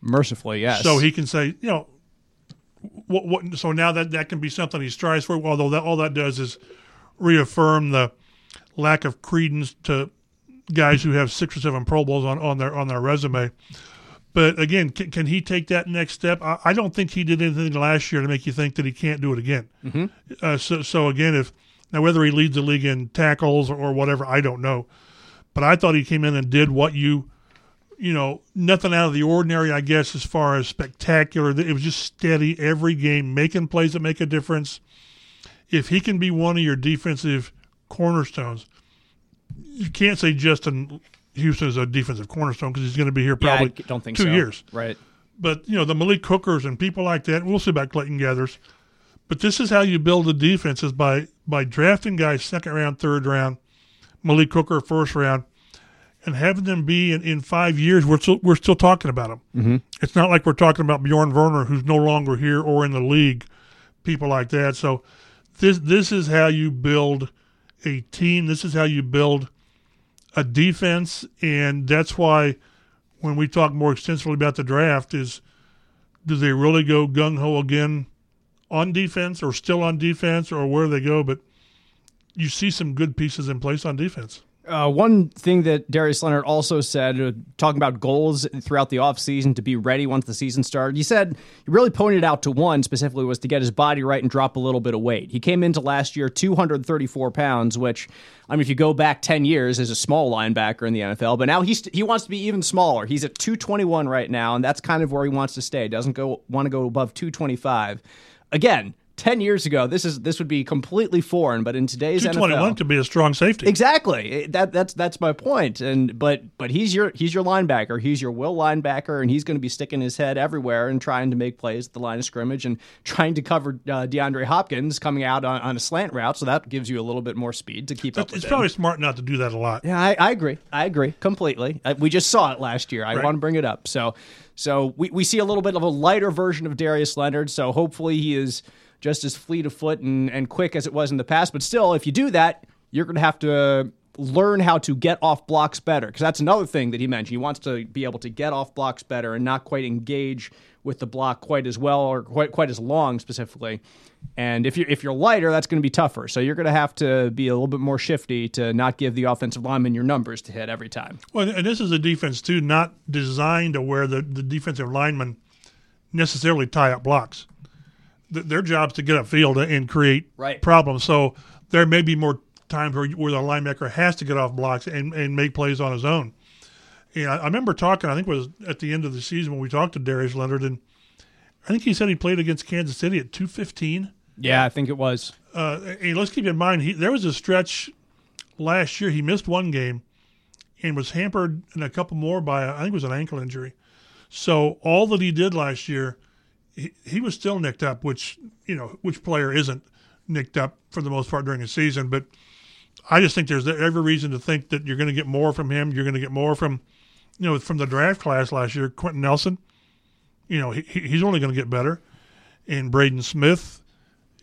Mercifully, yes. So he can say, you know, what, what so now that that can be something he strives for. Although that all that does is reaffirm the lack of credence to guys who have six or seven Pro Bowls on, on their on their resume. But again, can, can, he take that next step? I, I, don't think he did anything last year to make you think that he can't do it again. Mm-hmm. Uh, so, so again, if now whether he leads the league in tackles or whatever, I don't know. But I thought he came in and did what you, you know, nothing out of the ordinary, I guess, as far as spectacular. It was just steady every game, making plays that make a difference. If he can be one of your defensive cornerstones, you can't say Justin Houston is a defensive cornerstone because he's going to be here probably yeah, don't think two so. years. Right. But, you know, the Malik Hookers and people like that, we'll see about Clayton Geathers. But this is how you build a defense is by, by drafting guys second round, third round, Malik Hooker first round, and having them be in, in five years, we're still, we're still talking about them. Mm-hmm. It's not like we're talking about Bjorn Werner, who's no longer here or in the league, people like that. So this this is how you build a team. This is how you build a defense, and that's why when we talk more extensively about the draft is do they really go gung ho again on defense or still on defense or where they go? But you see some good pieces in place on defense. Uh, one thing that Darius Leonard also said, uh, talking about goals throughout the offseason to be ready once the season started, he said he really pointed out to one specifically was to get his body right and drop a little bit of weight. He came into last year 234 pounds, which, I mean, if you go back 10 years, is a small linebacker in the NFL, but now he's, he wants to be even smaller. He's at 221 right now, and that's kind of where he wants to stay. Doesn't go want to go above 225. Again, 10 years ago this is this would be completely foreign but in today's 221 NFL, to be a strong safety. Exactly. That that's that's my point. And but but he's your he's your linebacker. He's your will linebacker and he's going to be sticking his head everywhere and trying to make plays at the line of scrimmage and trying to cover uh, DeAndre Hopkins coming out on, on, a slant route. So that gives you a little bit more speed to keep it's, up it's him. probably smart not to do that a lot. Yeah I, I agree. I agree completely. Uh, we just saw it last year. I right. want to bring it up. So so we, we see a little bit of a lighter version of Darius Leonard. So hopefully he is just as fleet of foot and, and quick as it was in the past. But still, if you do that, you're going to have to learn how to get off blocks better because that's another thing that he mentioned. He wants to be able to get off blocks better and not quite engage with the block quite as well or quite quite as long specifically. And if you're if you're lighter, that's going to be tougher. So you're going to have to be a little bit more shifty to not give the offensive lineman your numbers to hit every time. Well, and this is a defense too, not designed to where the, the defensive lineman necessarily tie up blocks th- their job's to get upfield and create right. problems. So there may be more times where, where the linebacker has to get off blocks and, and make plays on his own. Yeah, I remember talking. I think it was at the end of the season when we talked to Darius Leonard, and I think he said he played against Kansas City at two fifteen. Yeah, I think it was. Uh, and let's keep in mind, he, there was a stretch last year. He missed one game and was hampered in a couple more by I think it was an ankle injury. So all that he did last year he, he was still nicked up, which you know which player isn't nicked up for the most part during the season. But I just think there's every reason to think that you're going to get more from him. You're going to get more from you know from the draft class last year, Quenton Nelson. You know he, he's only going to get better, and Braden Smith.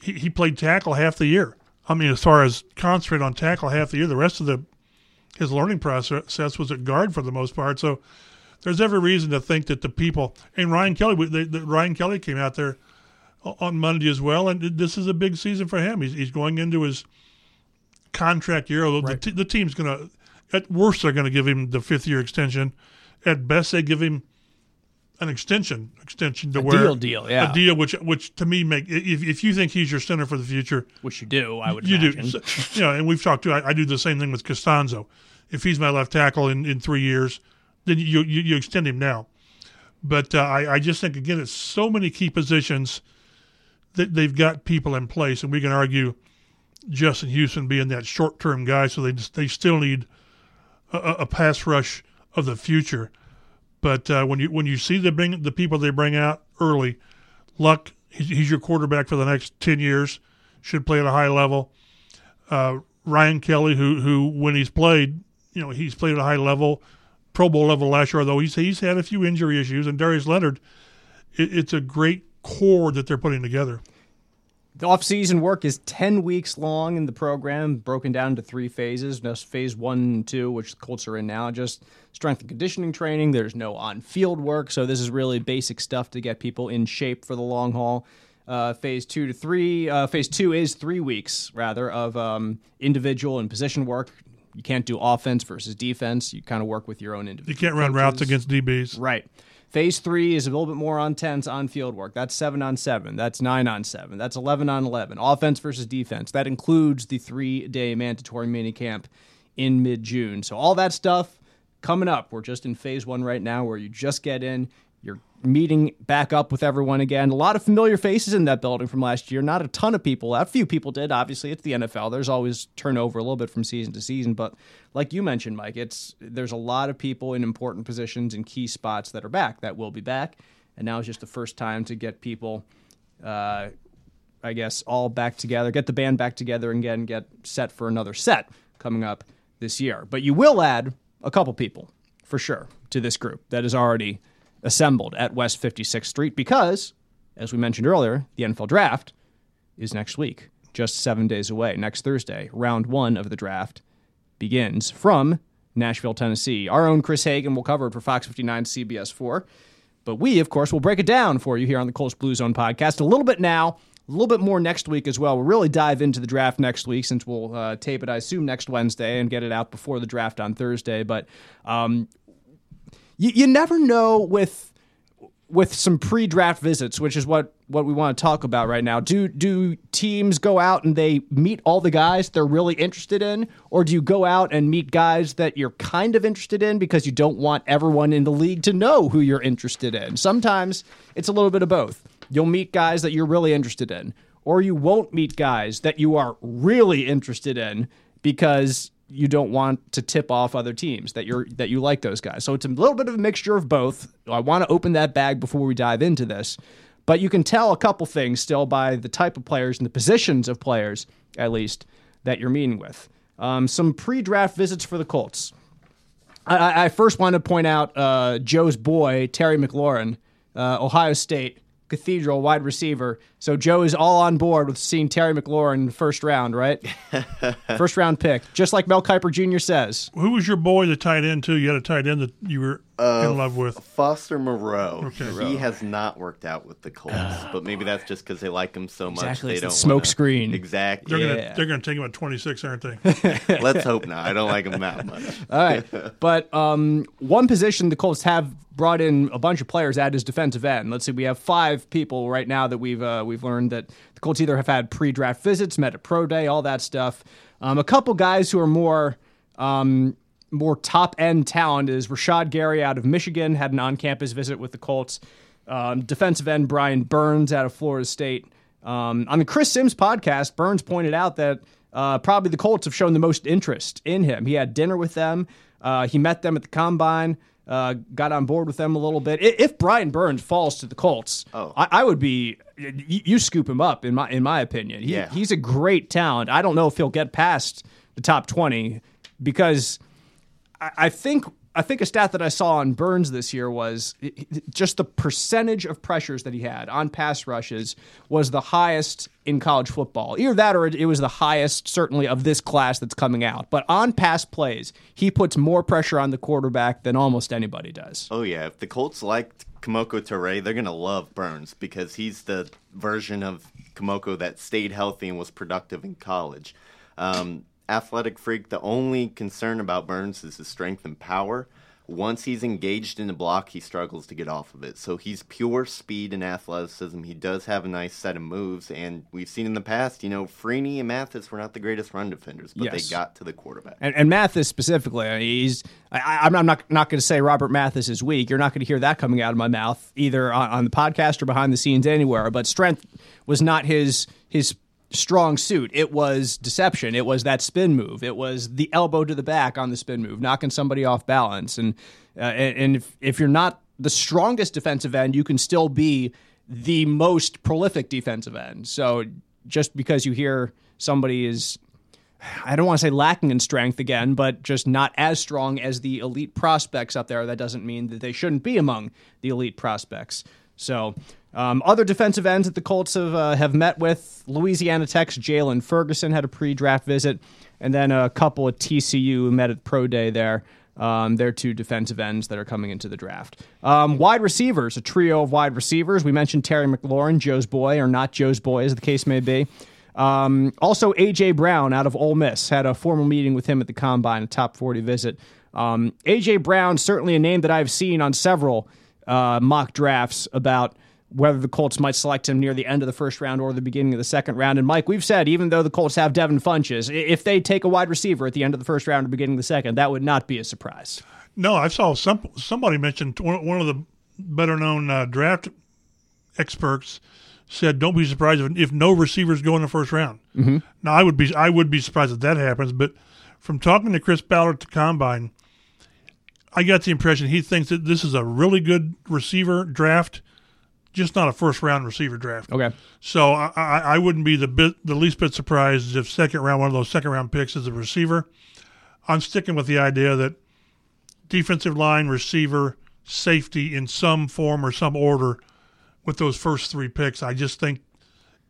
He, he played tackle half the year. I mean, as far as concentrate on tackle half the year, the rest of the his learning process was at guard for the most part. So there's every reason to think that the people and Ryan Kelly, they, the, Ryan Kelly came out there on Monday as well, and this is a big season for him. He's, he's going into his contract year. Right. The, the team's going to, at worst, they're going to give him the fifth year extension. At best, they give him an extension, extension to a where deal, deal, yeah, a deal, which which to me make if if you think he's your center for the future, which you do, I would you imagine. do, you know, and we've talked to. I, I, do the same thing with Castonzo. If he's my left tackle in, in three years, then you, you, you extend him now. But uh, I I just think again, it's so many key positions that they've got people in place, and we can argue Justin Houston being that short term guy, so they just, they still need a, a pass rush of the future. But uh, when you when you see the bring, the people they bring out early, Luck he's, he's, your quarterback for the next ten years, should play at a high level. Uh, Ryan Kelly, who who when he's played, you know he's played at a high level, Pro Bowl level last year. Although he's he's had a few injury issues, and Darius Leonard, it, it's a great core that they're putting together. The off-season work is 10 weeks long in the program, broken down into three phases. Just phase one and two, which the Colts are in now, just strength and conditioning training. There's no on-field work, so this is really basic stuff to get people in shape for the long haul. Uh, phase two to three, uh, phase two is three weeks rather of um, individual and position work. You can't do offense versus defense. You kind of work with your own individual. You can't run routes against DBs. Right. Phase three is a little bit more on tense on field work. That's seven on seven. That's nine on seven. That's 11 on 11. Offense versus defense. That includes the three day mandatory mini camp in mid June. So, all that stuff coming up. We're just in phase one right now where you just get in, you're meeting back up with everyone again. A lot of familiar faces in that building from last year. Not a ton of people. A few people did. Obviously, it's the NFL. There's always turnover a little bit from season to season, but like you mentioned, Mike, it's there's a lot of people in important positions and key spots that are back that will be back, and now is just the first time to get people. Uh, I guess all back together, get the band back together, and again get set for another set coming up this year. But you will add a couple people for sure to this group that is already assembled at West 56th Street because, as we mentioned earlier, the NFL draft is next week, just seven days away. Next Thursday, round one of the draft begins from Nashville, Tennessee. Our own Chris Hagan will cover it for Fox 59 CBS 4. But we, of course, will break it down for you here on the Colts Blue Zone podcast a little bit now, a little bit more next week as well. We'll really dive into the draft next week since we'll uh, tape it, I assume, next Wednesday and get it out before the draft on Thursday. But um, you, you never know with with some pre-draft visits, which is what what we want to talk about right now. Do do teams go out and they meet all the guys they're really interested in, or do you go out and meet guys that you're kind of interested in because you don't want everyone in the league to know who you're interested in? Sometimes it's a little bit of both. You'll meet guys that you're really interested in, or you won't meet guys that you are really interested in because you don't want to tip off other teams that you're that you like those guys. So it's a little bit of a mixture of both. I want to open that bag before we dive into this, but you can tell a couple things still by the type of players and the positions of players, at least that you're meeting with. Um, some pre-draft visits for the Colts. I, I first want to point out uh, Joe's boy Terry McLaurin, uh, Ohio State Cathedral wide receiver. So Joe is all on board with seeing Terry McLaurin first round, right? *laughs* first round pick, just like Mel Kiper Jr. says. Who was your boy, the tight end too? You had a tight end that you were uh, in love with. Foster Moreau. Okay. He has not worked out with the Colts, uh, *sighs* but maybe that's just because they like him so much exactly, they don't the smoke wanna... screen. Exactly. They're yeah. gonna gonna take him at twenty six, aren't they? *laughs* Let's hope not. I don't like him that *laughs* much. All right, but um, one position the Colts have brought in a bunch of players at his defensive end. Let's see, we have five people right now that we've uh, we've learned that the Colts either have had pre-draft visits, met at pro day, all that stuff. Um, a couple guys who are more um, more top end talent is Rashan Gary out of Michigan had an on campus visit with the Colts. Um, defensive end Brian Burns out of Florida State. Um, on the Chris Sims podcast, Burns pointed out that uh, probably the Colts have shown the most interest in him. He had dinner with them. Uh, he met them at the combine uh, got on board with them a little bit. If Brian Burns falls to the Colts, oh. I, I, would be you, you, scoop him up in my in my opinion. He, yeah. he's a great talent. I don't know if he'll get past the top twenty because I, I think I think a stat that I saw on Burns this year was just the percentage of pressures that he had on pass rushes was the highest in college football. Either that or it was the highest, certainly, of this class that's coming out. But on pass plays, he puts more pressure on the quarterback than almost anybody does. Oh, yeah. If the Colts liked Kemoko Turay, they're going to love Burns because he's the version of Kemoko that stayed healthy and was productive in college. Um, athletic freak. The only concern about Burns is his strength and power. Once he's engaged in a block, he struggles to get off of it. So he's pure speed and athleticism. He does have a nice set of moves, and we've seen in the past, you know, Freeney and Mathis were not the greatest run defenders, but Yes. they got to the quarterback. And, and Mathis specifically, I mean, he's. I, I'm not, I'm not, not going to say Robert Mathis is weak. You're not going to hear that coming out of my mouth either on, on the podcast or behind the scenes anywhere. But strength was not his his strong suit. It was deception. It was that spin move. It was the elbow to the back on the spin move, knocking somebody off balance. And uh, and, if, if you're not the strongest defensive end, you can still be the most prolific defensive end. So just because you hear somebody is I don't want to say lacking in strength again, but just not as strong as the elite prospects up there. That doesn't mean that they shouldn't be among the elite prospects. So, um, other defensive ends that the Colts have uh, have met with Louisiana Tech's Jaylon Ferguson had a pre-draft visit, and then a couple of TCU met at pro day there. Um, they're two defensive ends that are coming into the draft. Um, wide receivers, a trio of wide receivers. We mentioned Terry McLaurin, Joe's boy, or not Joe's boy, as the case may be. Um, also, AJ Brown out of Ole Miss had a formal meeting with him at the combine, a top 40 visit. Um, AJ Brown, certainly a name that I've seen on several uh, mock drafts about whether the Colts might select him near the end of the first round or the beginning of the second round. And Mike, we've said even though the Colts have Devin Funchess, if they take a wide receiver at the end of the first round or beginning of the second, that would not be a surprise. No, I saw some somebody mentioned one, of the better known uh, draft experts said, "Don't be surprised if, if no receivers go in the first round." Mm-hmm. Now, I would be I would be surprised if that happens, but from talking to Chris Ballard to combine, I got the impression he thinks that this is a really good receiver draft, just not a first round receiver draft. Okay. So I, I, I wouldn't be the bit the least bit surprised if second round one of those second round picks is a receiver. I'm sticking with the idea that defensive line, receiver, safety in some form or some order with those first three picks. I just think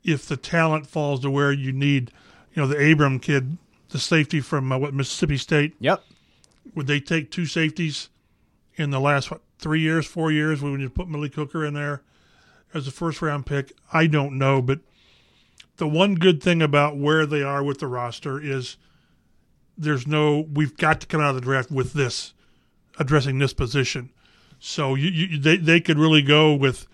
if the talent falls to where you need, you know, the Abram kid, the safety from uh, what Mississippi State, Yep. would they take two safeties in the last what, three years, four years? When you put Millie Cooker in there as a first round pick, I don't know. But the one good thing about where they are with the roster is there's no. We've got to come out of the draft with this addressing this position. So you, you they they could really go with,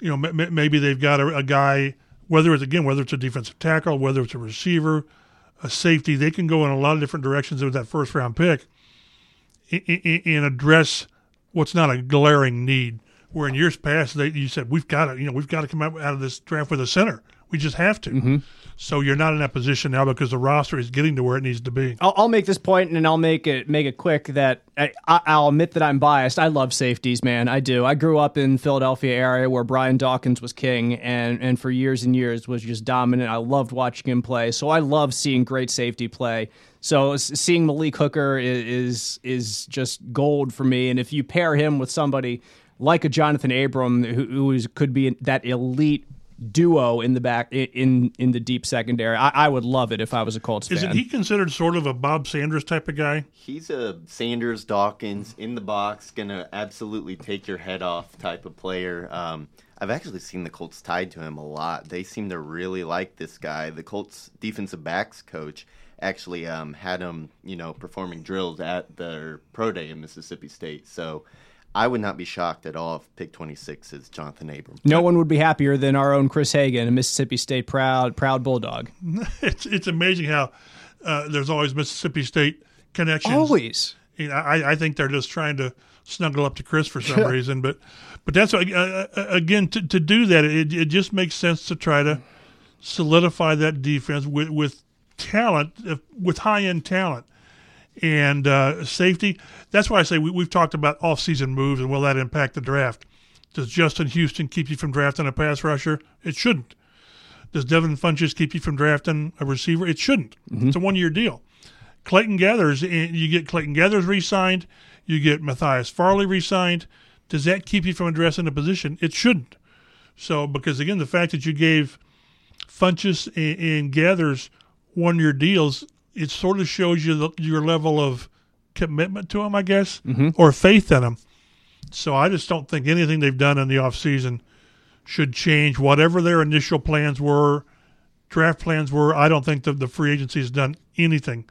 you know, m- maybe they've got a, a guy whether it's again whether it's a defensive tackle, whether it's a receiver, a safety. They can go in a lot of different directions with that first round pick and address what's not a glaring need. Where in years past, they you said we've got to, you know, we've got to come out, out of this draft with a center. We just have to. Mm-hmm. So you're not in that position now because the roster is getting to where it needs to be. I'll, I'll make this point and I'll make it make it quick that I, I- I'll admit that I'm biased. I love safeties, man. I do. I grew up in Philadelphia area where Brian Dawkins was king and and for years and years was just dominant. I loved watching him play. So I love seeing great safety play. So seeing Malik Hooker is, is is just gold for me. And if you pair him with somebody like a Johnathan Abram who, who is, could be that elite duo in the back in in the deep secondary, I, I would love it if I was a Colts fan. Isn't he considered sort of a Bob Sanders type of guy? He's a Sanders Dawkins in the box, gonna absolutely take your head off type of player. Um, I've actually seen the Colts tied to him a lot. They seem to really like this guy. The Colts defensive backs coach actually um, had him, you know, performing drills at their pro day in Mississippi State. So I would not be shocked at all if pick 26 is Johnathan Abram. No one would be happier than our own Chris Hagan, a Mississippi State proud proud bulldog. *laughs* It's it's amazing how uh, there's always Mississippi State connections. Always. You know, I, I think they're just trying to snuggle up to Chris for some reason, but but that's uh, uh, again to, to do that. It, it just makes sense to try to solidify that defense with with talent, with high end talent and uh, safety. That's why I say we, we've talked about off season moves and will that impact the draft? Does Justin Houston keep you from drafting a pass rusher? It shouldn't. Does Devin Funchess keep you from drafting a receiver? It shouldn't. It's a one year deal. Clayton Geathers, you get Clayton Geathers re-signed, you get Matthias Farley re-signed. Does that keep you from addressing a position? It shouldn't. So, because again, the fact that you gave Funchess and, and Geathers one-year deals, it sort of shows you the, your level of commitment to them, I guess, Mm-hmm. or faith in them. So I just don't think anything they've done in the offseason should change whatever their initial plans were, draft plans were. I don't think that the free agency has done anything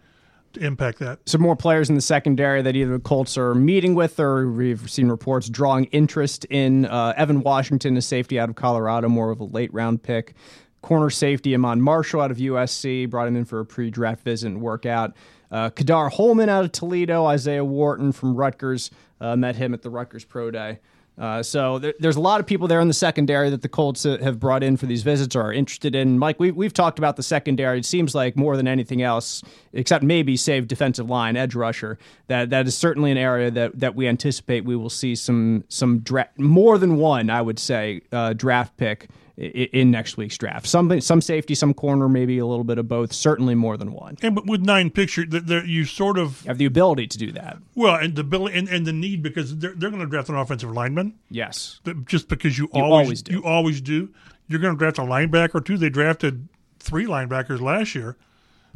to impact that. some more players in the secondary that either the Colts are meeting with or we've seen reports drawing interest in. Uh, Evan Worthington, a safety out of Colorado, more of a late round pick. Corner safety Iman Marshall out of USC, brought him in for a pre draft visit and workout. Uh, Ka'dar Hollman out of Toledo, Isaiah Wharton from Rutgers, uh, met him at the Rutgers Pro Day. Uh, so there, there's a lot of people there in the secondary that the Colts uh, have brought in for these visits or are interested in. Mike, we, we've talked about the secondary. It seems like more than anything else, except maybe save defensive line, edge rusher. That that is certainly an area that, that we anticipate we will see some some dra- more than one, I would say, uh, draft pick in next week's draft. Some some safety, some corner, maybe a little bit of both. Certainly more than one. And but with nine pictures, you you sort of have the ability to do that. well, and the ability and, and the need because they're they're going to draft an offensive lineman Yes. just because you, You always, always do. you always do. You're going to draft a linebacker too. They drafted three linebackers last year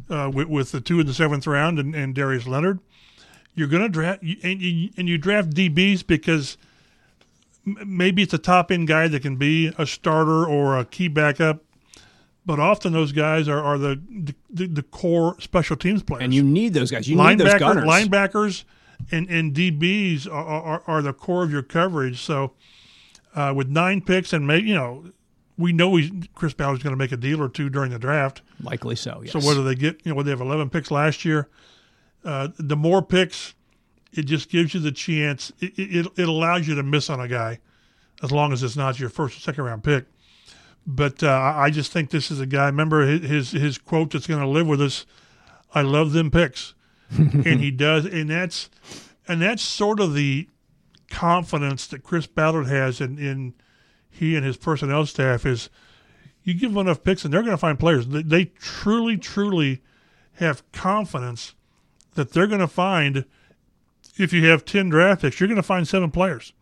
uh, with, with the two in the seventh round and, and Darius Leonard. You're going to draft and you, and you draft DBs because maybe it's a top end guy that can be a starter or a key backup. But often those guys are, are the, the the core special teams players And you need those guys. You need those gunners. linebackers and, and DBs are, are, are the core of your coverage. So uh, with nine picks and maybe you know we know he's, Chris Ballard's going to make a deal or two during the draft. Likely so. Yes. So whether they get you know whether they have eleven picks last year, uh, the more picks, it just gives you the chance. It, it it allows you to miss on a guy, as long as it's not your first or second round pick. But uh, I just think this is a guy. Remember his his, his quote that's going to live with us. I love them picks, *laughs* and he does, and that's and that's sort of the confidence that Chris Ballard has in, in he and his personnel staff is you give them enough picks and they're going to find players. They, they truly, truly have confidence that they're going to find, if you have 10 draft picks, you're going to find seven players.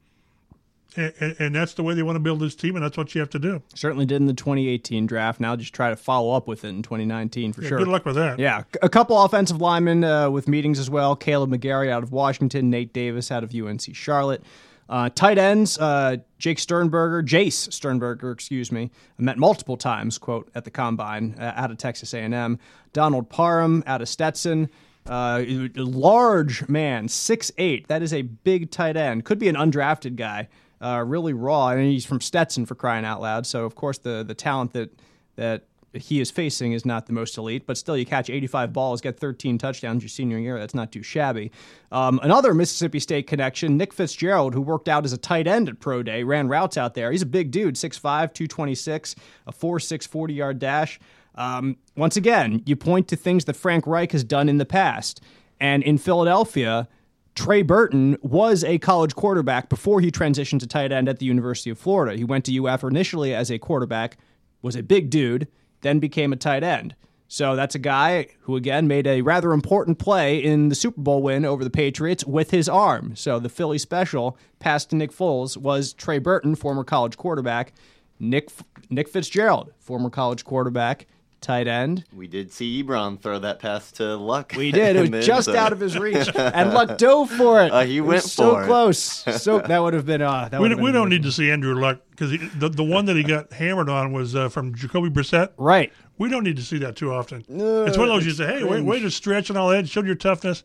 And, and, that's the way they want to build this team, and that's what you have to do. Certainly did in the 2018 draft. Now just try to follow up with it in 2019 for Yeah, sure. Good luck with that. Yeah, a couple offensive linemen uh, with meetings as well. Kaleb McGary out of Washington, Nate Davis out of UNC Charlotte. Uh, tight ends, uh, Jake Sternberger, Jace Sternberger, excuse me, I met multiple times, quote, at the combine uh, out of Texas A&M. Donald Parham out of Stetson. Uh, large man, six eight. That is a big tight end. Could be an undrafted guy. Uh, really raw, and he's from Stetson for crying out loud. So of course the the talent that that he is facing is not the most elite, but still, you catch 85 balls, get 13 touchdowns your senior year. That's not too shabby. Um, another Mississippi State connection, Nick Fitzgerald, who worked out as a tight end at Pro Day, ran routes out there. He's a big dude, 6'5, 226, a 4'6, 40 yard dash. Um, once again, you point to things that Frank Reich has done in the past. And in Philadelphia, Trey Burton was a college quarterback before he transitioned to tight end at the University of Florida. He went to UF initially as a quarterback, was a big dude, then became a tight end. So that's a guy who, again, made a rather important play in the Super Bowl win over the Patriots with his arm. So the Philly special pass to Nick Foles was Trey Burton, former college quarterback, Nick Nick Fitzgerald, former college quarterback, tight end. We did see Ebron throw that pass to Luck. We did. It *laughs* was just then, uh, out of his reach, *laughs* and Luck dove for it. Uh, he It was went so it. close. So *laughs* that would have been. Uh, that We, would don't- have we don't need to see Andrew Luck because the, the one that he got hammered on was uh, from Jacoby Brissett. right. We don't need to see that too often. it's one of those you say, "Hey, wait, way to stretch and all that, show your toughness."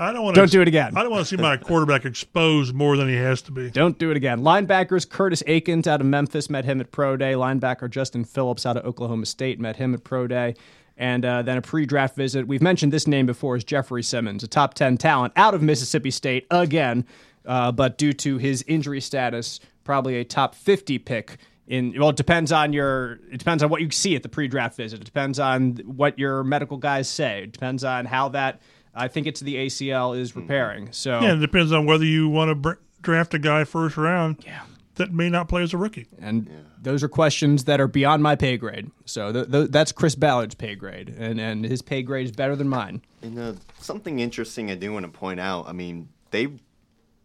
I don't want to Don't do it again. I don't want to see my quarterback exposed more than he has to be. Don't do it again. Linebackers Curtis Akins out of Memphis met him at Pro Day. Linebacker Justin Phillips out of Oklahoma State met him at Pro Day. And uh, then a pre draft visit. We've mentioned this name before is Jeffrey Simmons, a top 10 talent out of Mississippi State again, uh, but due to his injury status, probably a top 50 pick. In, well, it depends on your. It depends on what you see at the pre-draft visit. It depends on what your medical guys say. It depends on how that. I think it's the ACL is repairing. So Yeah, it depends on whether you want to br- draft a guy first round. Yeah. that may not play as a rookie. And those are questions that are beyond my pay grade. So th- th- that's Chris Ballard's pay grade, and and his pay grade is better than mine. And uh, something interesting I do want to point out. I mean, they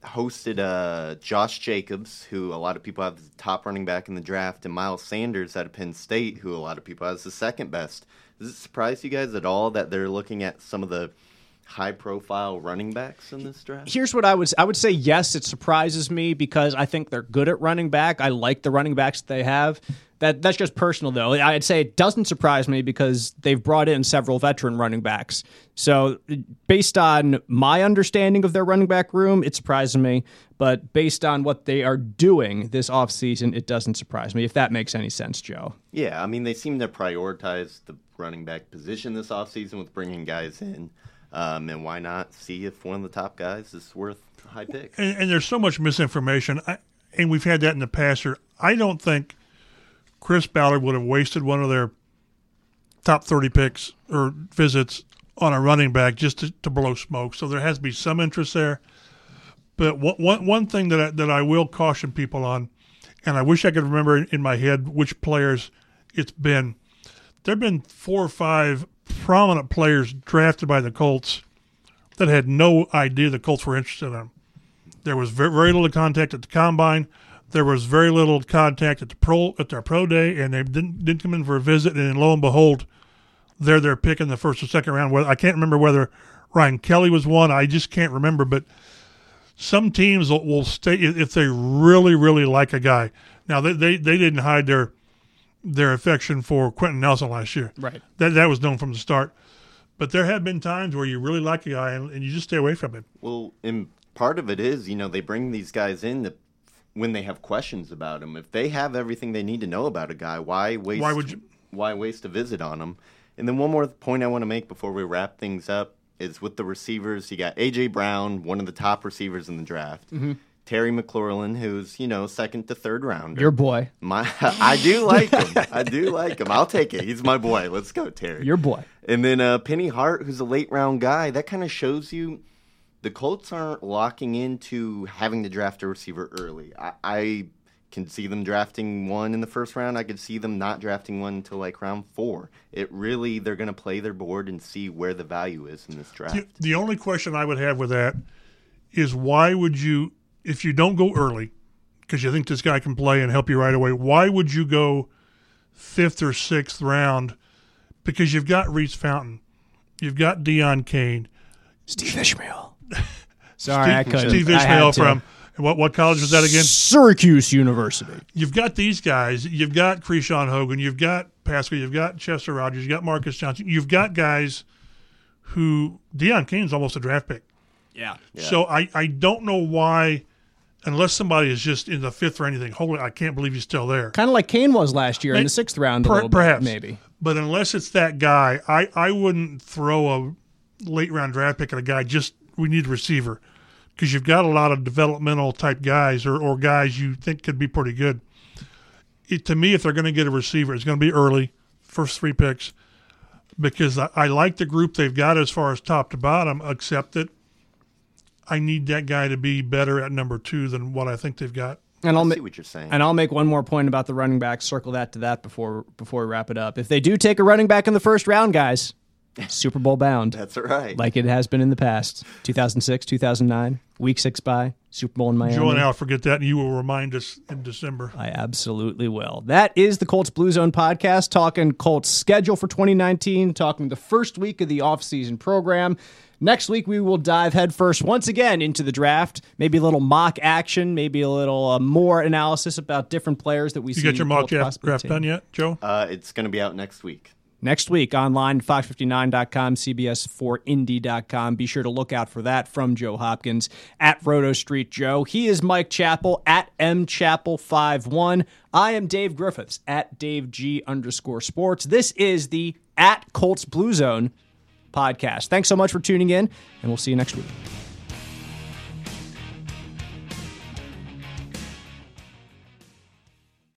hosted uh, Josh Jacobs, who a lot of people have as the top running back in the draft, and Miles Sanders out of Penn State, who a lot of people have as the second best. Does it surprise you guys at all that they're looking at some of the high profile running backs in this draft? Here's what I would I would say yes, it surprises me because I think they're good at running back. I like the running backs that they have. That that's just personal though. I'd say it doesn't surprise me because they've brought in several veteran running backs. So based on my understanding of their running back room, it surprises me. But based on what they are doing this offseason, it doesn't surprise me, if that makes any sense, Joe. Yeah, I mean, they seem to prioritize the running back position this offseason with bringing guys in. Um, and why not see if one of the top guys is worth a high pick? And, and there's so much misinformation, I, and we've had that in the past. Here, I don't think Chris Ballard would have wasted one of their top 30 picks or visits on a running back just to, to blow smoke. So there has to be some interest there. But one, one, one thing that I, that I will caution people on, and I wish I could remember in my head which players it's been. There have been four or five prominent players drafted by the Colts that had no idea the Colts were interested in them. There was very, very little contact at the combine. There was very little contact at the pro at their pro day, and they didn't didn't come in for a visit. And then lo and behold, they're their pick in the first or second round. I can't remember whether Ryan Kelly was one. I just can't remember. But some teams will, will stay if they really really like a guy. Now they, they, they didn't hide their their affection for Quenton Nelson last year. Right. That that was known from the start. But there have been times where you really like a guy and, and you just stay away from him. Well, and part of it is, you know, they bring these guys in to, when they have questions about him. If they have everything they need to know about a guy, why waste? Why would you- Why waste a visit on him? And then one more point I want to make before we wrap things up is with the receivers. You got AJ Brown, one of the top receivers in the draft. Mm-hmm. Terry McLaurin, who's you know second to third rounder. Your boy. My, *laughs* I do like him. I do like him. I'll take it. He's my boy. Let's go, Terry. Your boy. And then uh, Penny Hart, who's a late round guy, that kind of shows you the Colts aren't locking into having to draft a receiver early. I, I can see them drafting one in the first round. I could see them not drafting one until like round four. It really, they're going to play their board and see where the value is in this draft. The, the only question I would have with that is why would you, if you don't go early, because you think this guy can play and help you right away, why would you go fifth or sixth round? Because you've got Reece Fountain, you've got Deon Cain, Steve Ishmael. *laughs* Sorry, I couldn't. Steve Ishmael to. from what what college was that again? Syracuse University. You've got these guys. You've got Krishawn Hogan. You've got Pascal. You've got Chester Rogers. You've got Marcus Johnson. You've got guys who Deon Cain's almost a draft pick. Yeah. So I, I don't know why, unless somebody is just in the fifth or anything. Holy, I can't believe he's still there. Kind of like Cain was last year in the sixth round, Per- perhaps maybe. But unless it's that guy, I, I wouldn't throw a late round draft pick at a guy. Just we need a receiver because you've got a lot of developmental type guys or, or guys you think could be pretty good. It, to me, if they're going to get a receiver, it's going to be early, first three picks, because I, I like the group they've got as far as top to bottom, except that I need that guy to be better at number two than what I think they've got. And I'll I ma- see what you're saying. and I'll make one more point about the running back. Circle that to that before before we wrap it up. If they do take a running back in the first round, guys, *laughs* Super Bowl bound, That's right. like it has been in the past. 2006, 2009, Week Six bye, Super Bowl in Miami. Joe and Al forget that, and you will remind us in December. I absolutely will. That is the Colts Blue Zone podcast, talking Colts schedule for 2019, talking the first week of the offseason program. Next week, we will dive headfirst once again into the draft. Maybe a little mock action, maybe a little uh, more analysis about different players that we see. You see. got your mock draft, draft done yet, Joe? uh, it's going to be out next week. Next week online, fox59.com, CBS4Indy.com. Be sure to look out for that from Joe Hopkins at Roto Street Joe. He is Mike Chappell at mchappell51. I am Dave Griffiths at Dave G underscore sports. This is the at Colts Blue Zone podcast. Thanks so much for tuning in, and we'll see you next week.